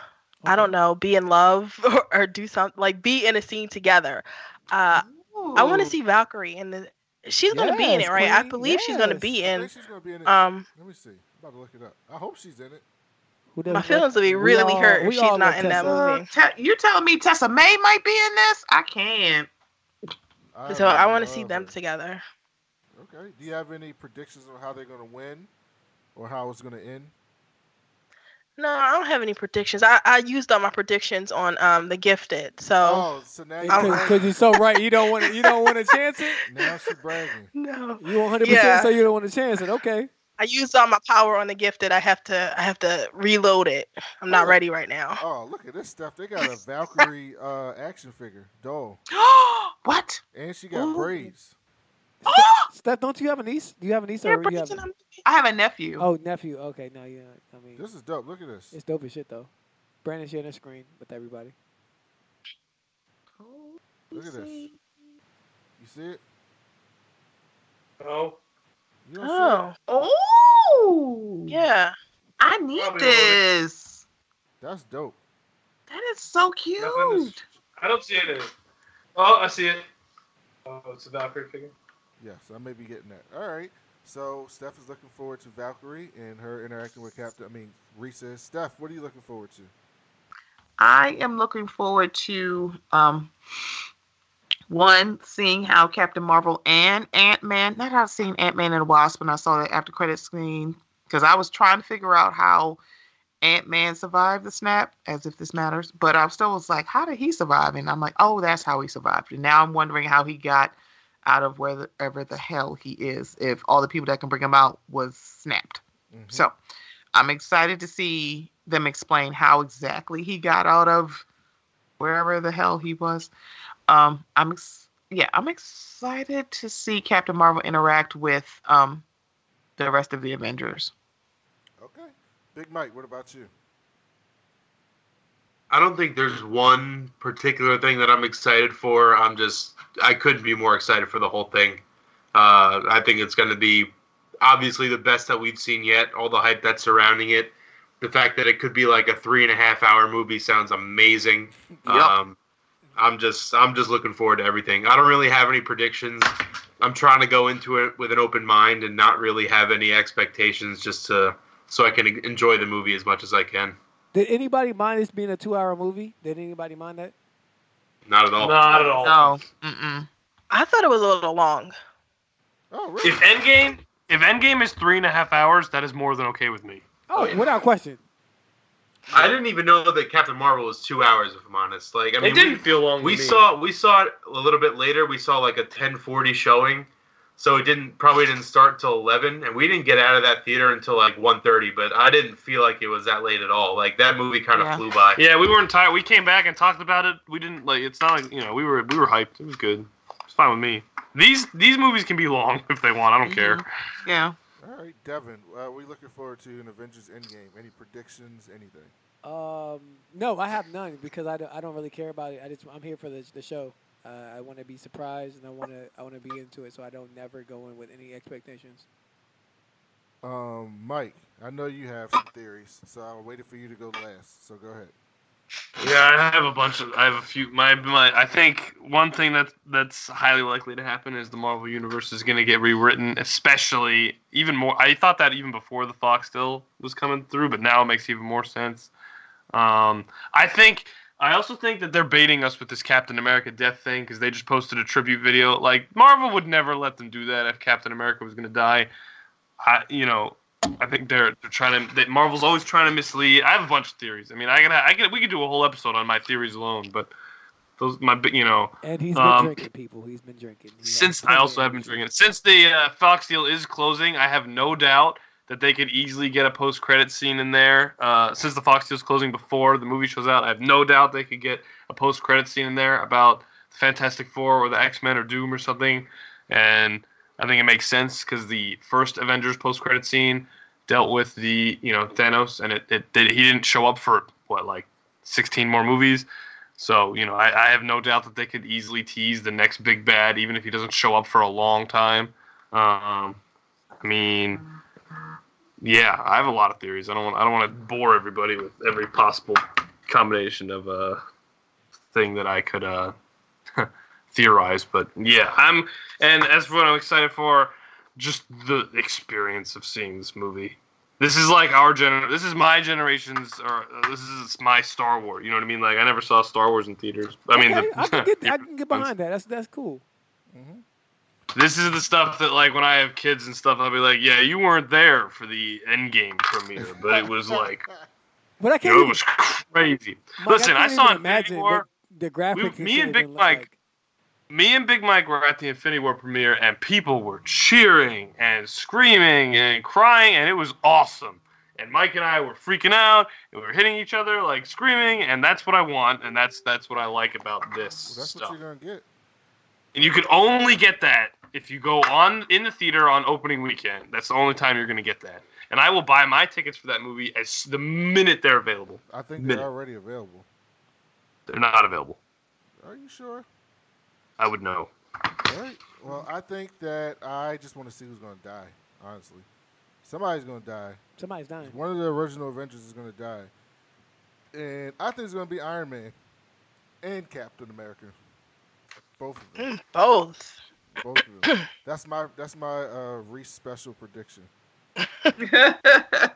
I don't know, be in love or, or do something like be in a scene together. Uh, I want to see Valkyrie in the. She's gonna be in it, right? I queen, believe she's gonna yes. be in. she's gonna be in it. Um, Let me see. I'm about to look it up. I hope she's in it. Who my doesn't feelings will be really all- hurt if she's not love in that movie. Uh, te- you're telling me Tessa May might be in this? I can't. I So I want to see them her. together. Okay. Do you have any predictions on how they're gonna win, or how it's gonna end? No, I don't have any predictions. I, I used all my predictions on um the Gifted. So Oh, so now you're Because you're so right, you don't want to. You don't want to chance it. now she's bragging. no, You 100 Yeah. percent so you don't want to chance it. Okay. I used all my power on the Gifted. I have to I have to reload it. I'm not Oh. ready right now. Oh, look at this stuff. They got a Valkyrie uh, action figure, doll, what? and she got Ooh. braids. Steph, don't you have a niece? Do you have a niece Yeah, or you have? and I'm- have a nephew. Oh, nephew. Okay, no, yeah. I mean, This is dope. Look at this. it's dope as shit though. Brandon sharing the screen with everybody. Look at this. You see it? Oh, You don't see? Oh, Oh, yeah. I need Probably this. That's dope. That is so cute. Is- I don't see it in it. Oh, I see it. Oh, it's a Valkyrie figure. Yes, I may be getting that. All right. So Steph is looking forward to Valkyrie and her interacting with Captain. I mean, Reese Steph, what are you looking forward to? I am looking forward to um one seeing how Captain Marvel and Ant Man. Not I've seen Ant Man and the Wasp, and I saw that after credit scene because I was trying to figure out how Ant Man survived the snap, as if this matters. But I still was like, how did he survive? And I'm like, oh, that's how he survived. And now I'm wondering how he got out of wherever the hell he is. If all the people that can bring him out was snapped. Mhm. So I'm excited to see them explain how exactly he got out of wherever the hell he was. Um, I'm ex- yeah, I'm excited to see Captain Marvel interact with um the rest of the Avengers. Okay. Big Mike, what about you? I don't think there's one particular thing that I'm excited for. I'm just I couldn't be more excited for the whole thing. Uh, I think it's going to be obviously the best that we've seen yet. All the hype that's surrounding it, the fact that it could be like a three and a half hour movie sounds amazing. Yep. Um, I'm just I'm just looking forward to everything. I don't really have any predictions. I'm trying to go into it with an open mind and not really have any expectations, just to so I can enjoy the movie as much as I can. Did anybody mind this being a two-hour movie? Did anybody mind that? Not at all. Not at all. No, mm-mm. I thought it was a little long. Oh, really? If Endgame, if Endgame is three and a half hours, that is more than okay with me. Oh, yeah. without question. I didn't even know that Captain Marvel was two hours. If I'm honest, like I mean, it didn't we, feel long. we to me. saw we saw it a little bit later. We saw like a 10:40 showing, so it didn't probably didn't start till 11, and we didn't get out of that theater until like 1:30. But I didn't feel like it was that late at all. Like that movie kind of Yeah. flew by. Yeah, we weren't tired. We came back and talked about it. We didn't like. It's not like you know we were we were hyped. It was good. It's fine with me. These these movies can be long if they want. I don't care. Yeah. All right, Devin, uh, we looking forward to an Avengers Endgame. Any predictions? Anything? Um, no, I have none because I don't, I don't really care about it. I just I'm here for the the show. Uh, I want to be surprised and I want to I want to be into it, so I don't never go in with any expectations. Um, Mike, I know you have some theories, so I waited for you to go last. So go ahead. Yeah, I have a bunch of. I have a few. My my. I think one thing that's that's highly likely to happen is the Marvel universe is going to get rewritten, especially even more. I thought that even before the Fox deal was coming through, but now it makes even more sense. Um, I think. I also think that they're baiting us with this Captain America death thing because they just posted a tribute video. Like Marvel would never let them do that if Captain America was going to die. I, you know, I think they're they're trying to. That Marvel's always trying to mislead. I have a bunch of theories. I mean, I can I can we could do a whole episode on my theories alone, but those my you know And he's been Um, drinking, people. He's been drinking. He since I also have been drinking. Since the uh, Fox deal is closing, I have no doubt that they could easily get a post credit scene in there. Uh, since the Fox deal is closing before the movie shows out, I have no doubt they could get a post credit scene in there about the Fantastic Four or the X Men or Doom or something. And I think it makes sense because the first Avengers post credit scene dealt with the you know Thanos, and it, it, did he didn't show up for what like 16 more movies. So you know I, I have no doubt that they could easily tease the next big bad, even if he doesn't show up for a long time. Um, I mean, yeah, I have a lot of theories. I don't want I don't want to bore everybody with every possible combination of uh thing that I could uh theorize, but yeah, I'm and as for what I'm excited for, just the experience of seeing this movie. This is like our gener. This is my generation's, or uh, this is my Star Wars. You know what I mean? Like I never saw Star Wars in theaters. I mean, Okay, the, I can get I can get behind that. That's that's cool. this is the stuff that like when I have kids and stuff, I'll be like, yeah, you weren't there for the Endgame premiere, but it was like, But I can't. know, it was crazy. Mike, Listen, I can't saw even Infinity imagine War. what the graphics. and me and have Big been Mike- like. Me and Big Mike were at the Infinity War premiere, and people were cheering and screaming and crying, and it was awesome. And Mike and I were freaking out, and we were hitting each other like screaming, and that's what I want, and that's that's what I like about this Well, that's stuff. what you're gonna get. And you could only get that if you go on in the theater on opening weekend. That's the only time you're going to get that. And I will buy my tickets for that movie as the minute they're available. I think Minute. they're already available. They're not available. Are you sure? I would know. All right. Well, I think that I just want to see who's gonna die. Honestly, somebody's gonna die. Somebody's dying. One of the original Avengers is gonna die, and I think it's gonna be Iron Man and Captain America. Both of them. Both. Both of them. That's my that's my uh, Reese special prediction.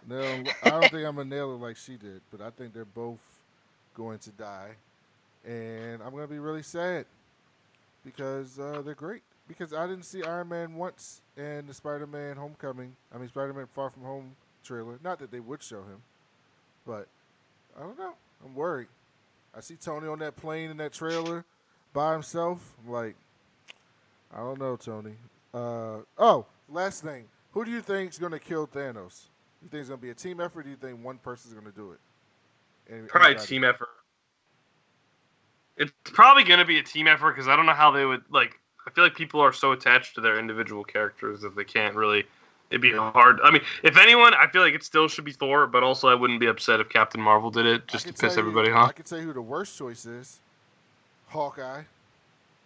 No, I don't think I'm gonna nail it like she did, but I think they're both going to die, and I'm gonna be really sad because uh, they're great. Because I didn't see Iron Man once in the Spider-Man Homecoming. I mean, Spider-Man Far From Home trailer. Not that they would show him, but I don't know. I'm worried. I see Tony on that plane in that trailer by himself. I'm like, I don't know, Tony. Uh, oh, last thing. Who do you think is going to kill Thanos? You think it's going to be a team effort? Or do you think one person's going to do it? Probably a team effort. It's probably going to be a team effort because I don't know how they would like. I feel like people are so attached to their individual characters that they can't really. It'd be hard. I mean, if anyone, I feel like it still should be Thor, but also I wouldn't be upset if Captain Marvel did it just to piss tell you- everybody I off. can tell you who the worst choice is. Hawkeye.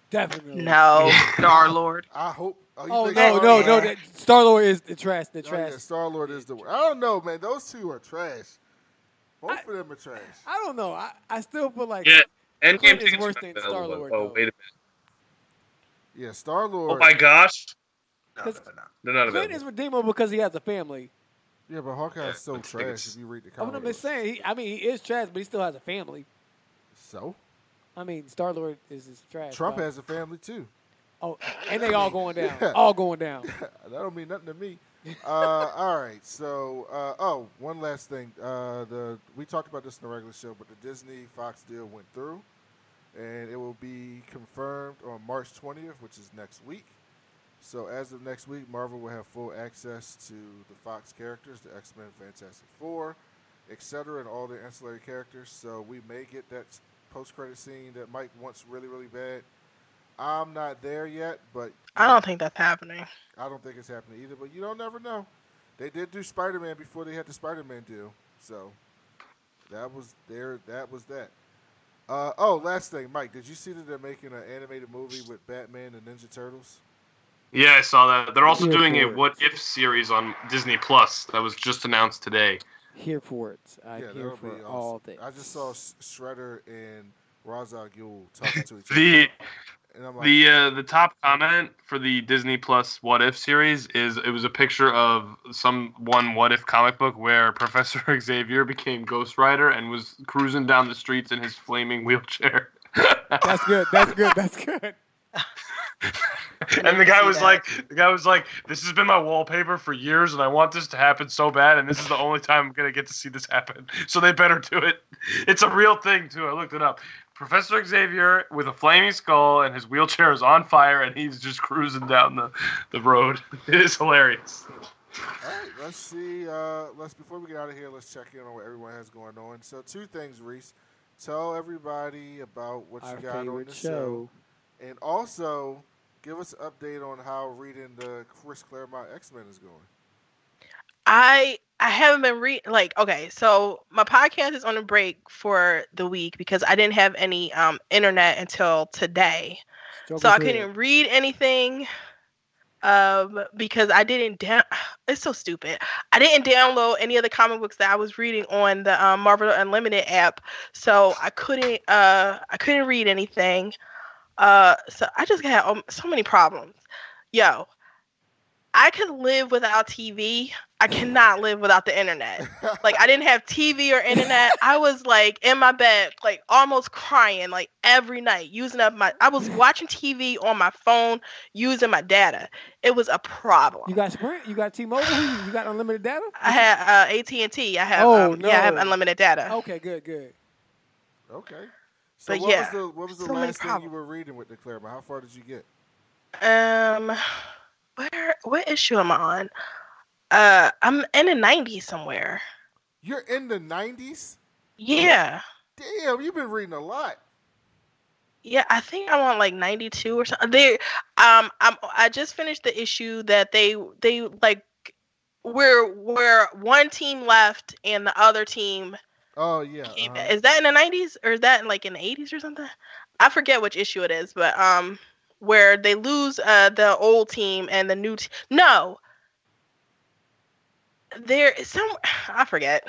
Definitely. No. Star Lord. I hope. Oh, Oh think no, no, no! Star Lord is the trash. The Oh, trash. yeah, Star Lord is the. wor- I don't know, man. Those two are trash. Both I- of them are trash. I don't know. I, I still feel like Yeah, Endgame Clint is tickets worse than. Star-Lord, Oh though. wait a minute! Yeah, Star Lord. Oh my gosh, No, Cause- no, no. they're not Clint available. is redeemable because he has a family. yeah, but Hawkeye Yeah, is so trash if you read the comments. I'm just saying. He, I mean, he is trash, but he still has a family. So I mean, Star Lord is is trash. Trump dog. has a family too. Oh, and they all going down. Yeah. All going down. that don't mean nothing to me. uh, all right. So, uh, oh, one last thing. Uh, the we talked about this in the regular show, but the Disney Fox deal went through, and it will be confirmed on March 20th, which is next week. So, as of next week, Marvel will have full access to the Fox characters, the X Men, Fantastic Four, etc., and all the ancillary characters. So, we may get that post-credit scene that Mike wants really, really bad. I'm not there yet, but I don't think that's happening. I don't think it's happening either, but you don't never know. They did do Spider Man before they had the Spider Man deal, so that was there. That was that. Uh, oh, last thing, Mike, did you see that they're making an animated movie with Batman and Ninja Turtles? Yeah, I saw that. They're also Here doing a it. What If series on Disney Plus that was just announced today. Here for it. I'm yeah, here for be all awesome. things. I just saw Sh- Shredder and Ra's al talking to each other, The and I'm like, the uh, the top comment for the Disney Plus What If series is it was a picture of some one What If comic book where Professor Xavier became Ghost Rider and was cruising down the streets in his flaming wheelchair. That's good. That's good. That's good. and the guy was that. like, the guy was like, "This has been my wallpaper for years, and I want this to happen so bad, and this is the only time I'm gonna get to see this happen. So they better do it. It's a real thing too. I looked it up. Professor Xavier with a flaming skull, and his wheelchair is on fire, and he's just cruising down the, the road. It is hilarious. All right, let's see. Uh, let's before we get out of here, let's check in on what everyone has going on. So, two things, Reese. Tell everybody about what Our you got on the show. show. And also, give us an update on how reading the Chris Claremont X Men is going. I I haven't been read like okay, so my podcast is on a break for the week because I didn't have any um internet until today. so I couldn't read anything um because I didn't down it's so stupid. I didn't download any of the comic books that I was reading on the um, Marvel Unlimited app. So I couldn't uh I couldn't read anything. Uh so I just got um, so many problems. Yo, I could live without TV. I cannot live without the internet. Like I didn't have TV or internet. I was like in my bed, like almost crying, like every night, using up my. I was watching TV on my phone, using my data. It was a problem. You got Sprint? You got T-Mobile? You got unlimited data? I had uh, AT and T. I have. Oh, um, Yeah, I have unlimited data. Okay, good, good. okay. So, But what yeah, was the what was the so last thing you were reading with the Claremont? How far did you get? Um, where what issue am I on? Uh, I'm in the '90s somewhere. You're in the '90s. Yeah. Damn, you've been reading a lot. Yeah, I think I'm on like 92 or something. They um I'm I just finished the issue that they they like where where one team left and the other team Oh yeah. came uh-huh. Is that in the 90s or is that in like in the 80s or something? I forget which issue it is, but um where they lose uh the old team and the new team. No. There is some I forget.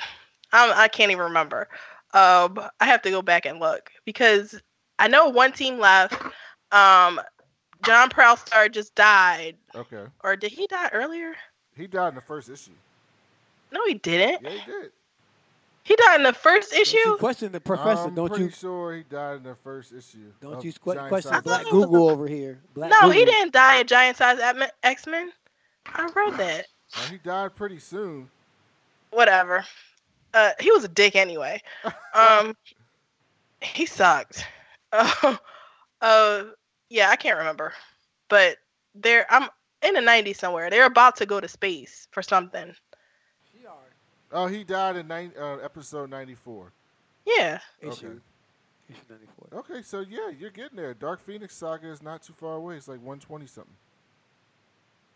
I I can't even remember. Um I have to go back and look because I know one team left. Um John Proudstar just died Okay. or did he die earlier? He died in the first issue. No, he didn't. Yeah, he did. He died in the first Don't you issue. question the professor. I'm don't pretty you? sure he died in the first issue. Don't you sque- question Size Black thought it was Google over here? Black No, he didn't die at Giant Size X Men. I wrote that. Uh, he died pretty soon. Whatever. Uh, he was a dick anyway. Um, he sucked. Uh, uh, yeah, I can't remember, but they're I'm in the '90s somewhere. They're about to go to space for something. Oh, he died in nine, uh, episode 94. Yeah. Issue. Okay. Issue 94. Okay, so yeah, you're getting there. Dark Phoenix Saga is not too far away. It's like 120 something.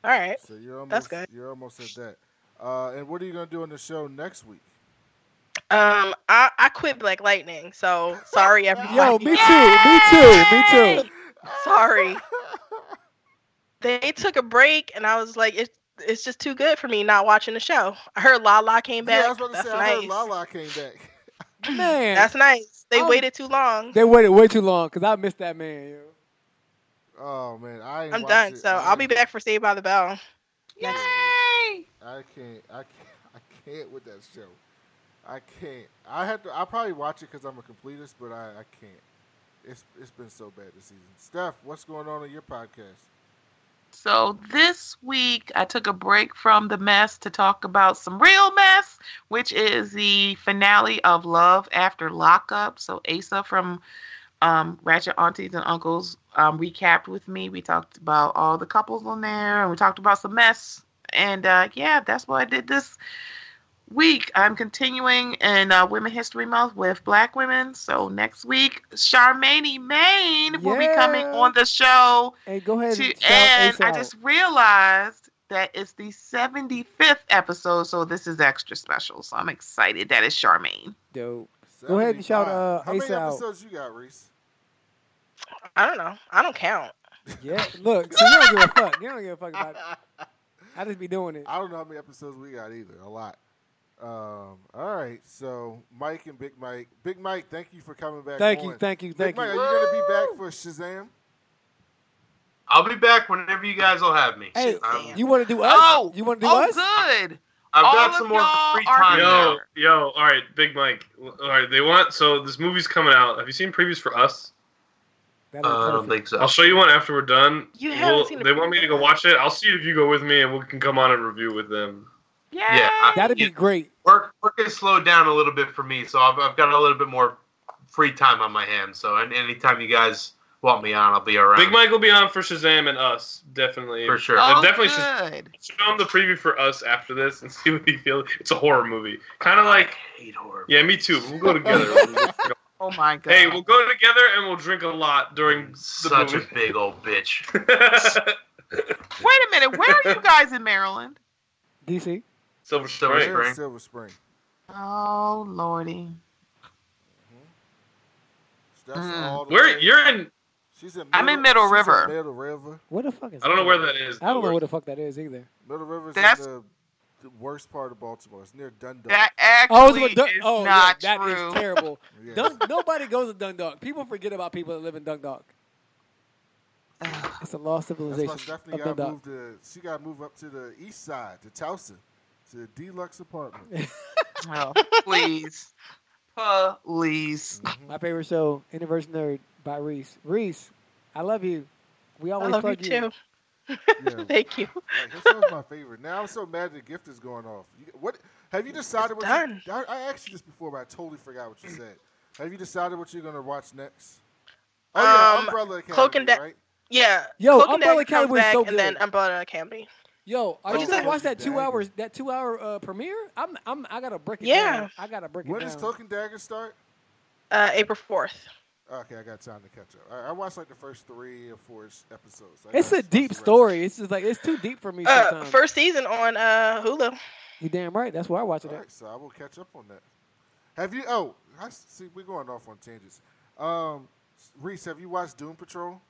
All right. So you're almost That's good. you're almost at that. Uh, and what are you gonna do on the show next week? Um, I I quit Black Lightning, so sorry everybody. Yo, me too. Me too. Me too. Sorry. They took a break, and I was like, it's it's just too good for me not watching the show. I heard Lala came back. Yeah, I was about to That's say. I heard nice. Lala came back. Man, That's nice. They Oh. waited too long. they waited way too long because I missed that man. Yo. Oh man, I ain't I'm done. it. So I I'll be back for Saved by the Bell. Yay! I can't. I can't. I can't with that show. I can't. I have to. I'll probably watch it because I'm a completist, but I, I can't. It's it's been so bad this season. Steph, what's going on in your podcast? So this week I took a break from the mess to talk about some real mess, which is the finale of Love After Lockup. So Asa from um, Ratchet Aunties and Uncles um, recapped with me. We talked about all the couples on there, and we talked about some mess. And uh, yeah, that's what I did this week. I'm continuing in uh, Women History Month with Black women. So next week, Charmaine Maine will be coming on the show. Hey, go ahead To, and shout and I just realized that it's the 75th episode, so this is extra special. So I'm excited that it's Charmaine. dope. Go ahead and shout, 75. uh, How many out. episodes you got, Reese? I don't know. I don't count. Yeah, look, so you don't give a fuck. You don't give a fuck about it. I just be doing it. I don't know how many episodes we got either. A lot. Um, all right, so Mike and Big Mike. Big Mike, thank you for coming back. Thank on. you, thank you, Big thank Mike, you. are you going to be back for Shazam? I'll be back whenever you guys will have me. Hey, Um, you want to do us? Oh, you want to do oh, us? good. I've all got some more free time here. now. Yo, yo, all right, Big Mike. All right, they want so this movie's coming out. Have you seen previews for us? That is I don't think so. I'll show you one after we're done. You haven't We'll- seen the They want me to go watch it. I'll see if you go with me, and we can come on and review with them. Yeah. Yeah, I- That'd be Yeah. great. Work work has slowed down a little bit for me, so I've, I've got a little bit more free time on my hands. So and anytime you guys want me on, I'll be around. Big Mike will be on for Shazam and us, definitely for sure. Oh, definitely Shaz- good. show him the preview for us after this and see what he feels. It's a horror movie, kind of like I hate horror. yeah, me too. We'll go together. Oh my god. hey, we'll go together and we'll drink a lot during the Such a big old bitch. Wait a minute. Where are you guys in Maryland? DC. Silver Silver Spring. We're Spring. Silver Spring. Oh lordy. That's Mm. all the Where way- you're in? She's in I'm in Middle she's River. Middle River. Where the fuck is? I don't know where that? that is. I don't know where the fuck that is either. Middle River. That's- in the, the worst part of Baltimore. It's near Dundalk. That Oh, actually it's Dun- is oh not yeah, that is true. terrible. Yeah. Dun- nobody goes to Dundalk. People forget about people that live in Dundalk. It's a lost That's why civilization Stephanie got to Dundalk. move to. She got to move up to the east side to Towson, to a deluxe apartment. Oh, please. Please. Mhm. My favorite show, Universe Nerd by Reese. Reese, I love you. We I always love you you. too. Yeah. Thank you. Like, his show's my favorite. Now I'm so mad the gift is going off. You, what have you decided? It's what done. You, I, I asked you this before, but I totally forgot what you said. Have you decided what you're gonna watch next? Oh yeah, Um, Umbrella Academy, Cloak and Da- right? Yeah. Yo, Cloak and Umbrella Dagger comes Academy is back, so and then good. Umbrella Academy. Yo, are Oh, you gonna watch that two Dagger. hours that two hour uh, premiere? I'm I'm I gotta break it Yeah. down. I gotta break it When down. does Cloak and Dagger start? Uh, April fourth. Okay, I got time to catch up. I, I watched like the first three or four episodes. I it's a deep watch the rest. story. It's just like it's too deep for me Uh, sometimes. first season on uh, Hulu. you damn right. That's where I watch it All at. right, so I will catch up on that. Have you? Oh, I see. We're going off on tangents. Um, Reese, have you watched Doom Patrol?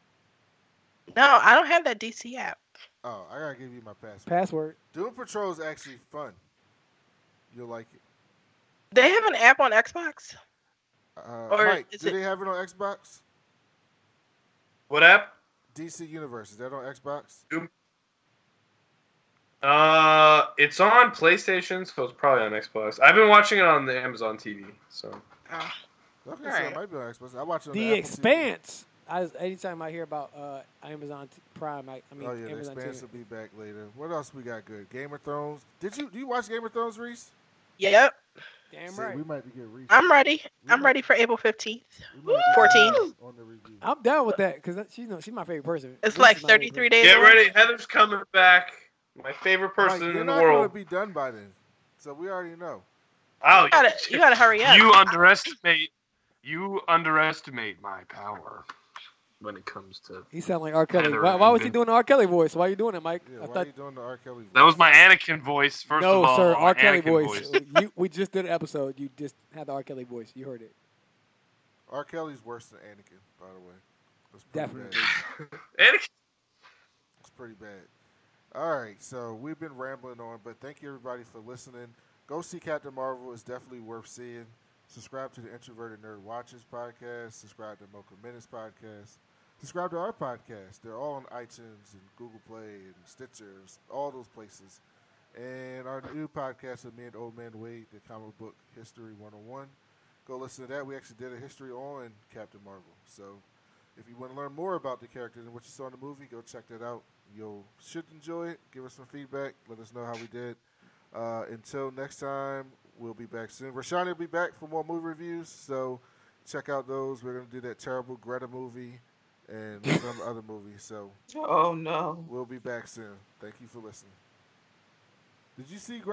No, I don't have that DC app. Oh, I gotta give you my password. Password. Doom Patrol is actually fun. You'll like it. They have an app on Xbox. Uh, Or Mike, is do it- they have it on Xbox? What app? DC Universe is that on Xbox? Uh, it's on PlayStation, so it's probably on Xbox. I've been watching it on the Amazon TV. So Oh. Okay, so Alright. it might be on Xbox. I watch it on The Apple Expanse. I, anytime I hear about uh, Amazon t- Prime, I, I mean Oh yeah, the Amazon Expanse TV. will be back later. What else we got good? Game of Thrones. Did you do you watch Game of Thrones, Reese? Yep. Damn See, right. We might get Reese. I'm ready. We I'm might- ready for April fifteenth. we might get 14. Reese on the review. I'm down with that because she's no, she's my favorite person. It's Reese like is my favorite 33 days. get away. ready. Heather's coming back. My favorite person Mike, you're in the not world. gonna be done by then, so we already know. Oh, You gotta, you gotta hurry up. you underestimate. You underestimate my power when it comes to. He sound like R. Kelly. Why, why was he doing the R. Kelly voice? Why are you doing it, Mike? Yeah, I why thought are you doing the R. Kelly? voice? That was my Anakin voice. First no, of all, sir. my R. Kelly Anakin voice. you, we just did an episode. You just had the R. Kelly voice. You heard it. R. Kelly's worse than Anakin, by the way. That's pretty Definitely. Bad. Anakin. It's pretty bad. All right, so we've been rambling on, but thank you everybody for listening. Go see Captain Marvel; it's definitely worth seeing. Subscribe to the Introverted Nerd Watches podcast. Subscribe to Mocha Minutes podcast. Subscribe to our podcast. They're all on iTunes and Google Play and Stitchers, all those places. And our new podcast with me and Old Man Wade, the comic book history 101. Go listen to that. We actually did a history on Captain Marvel. So if you want to learn more about the character and what you saw in the movie, go check that out. You should enjoy it. Give us some feedback. Let us know how we did. Uh, until next time, we'll be back soon. Rashani will be back for more movie reviews, so check out those. We're gonna do that terrible Greta movie and some other movies. So Oh no. we'll be back soon. Thank you for listening. Did you see?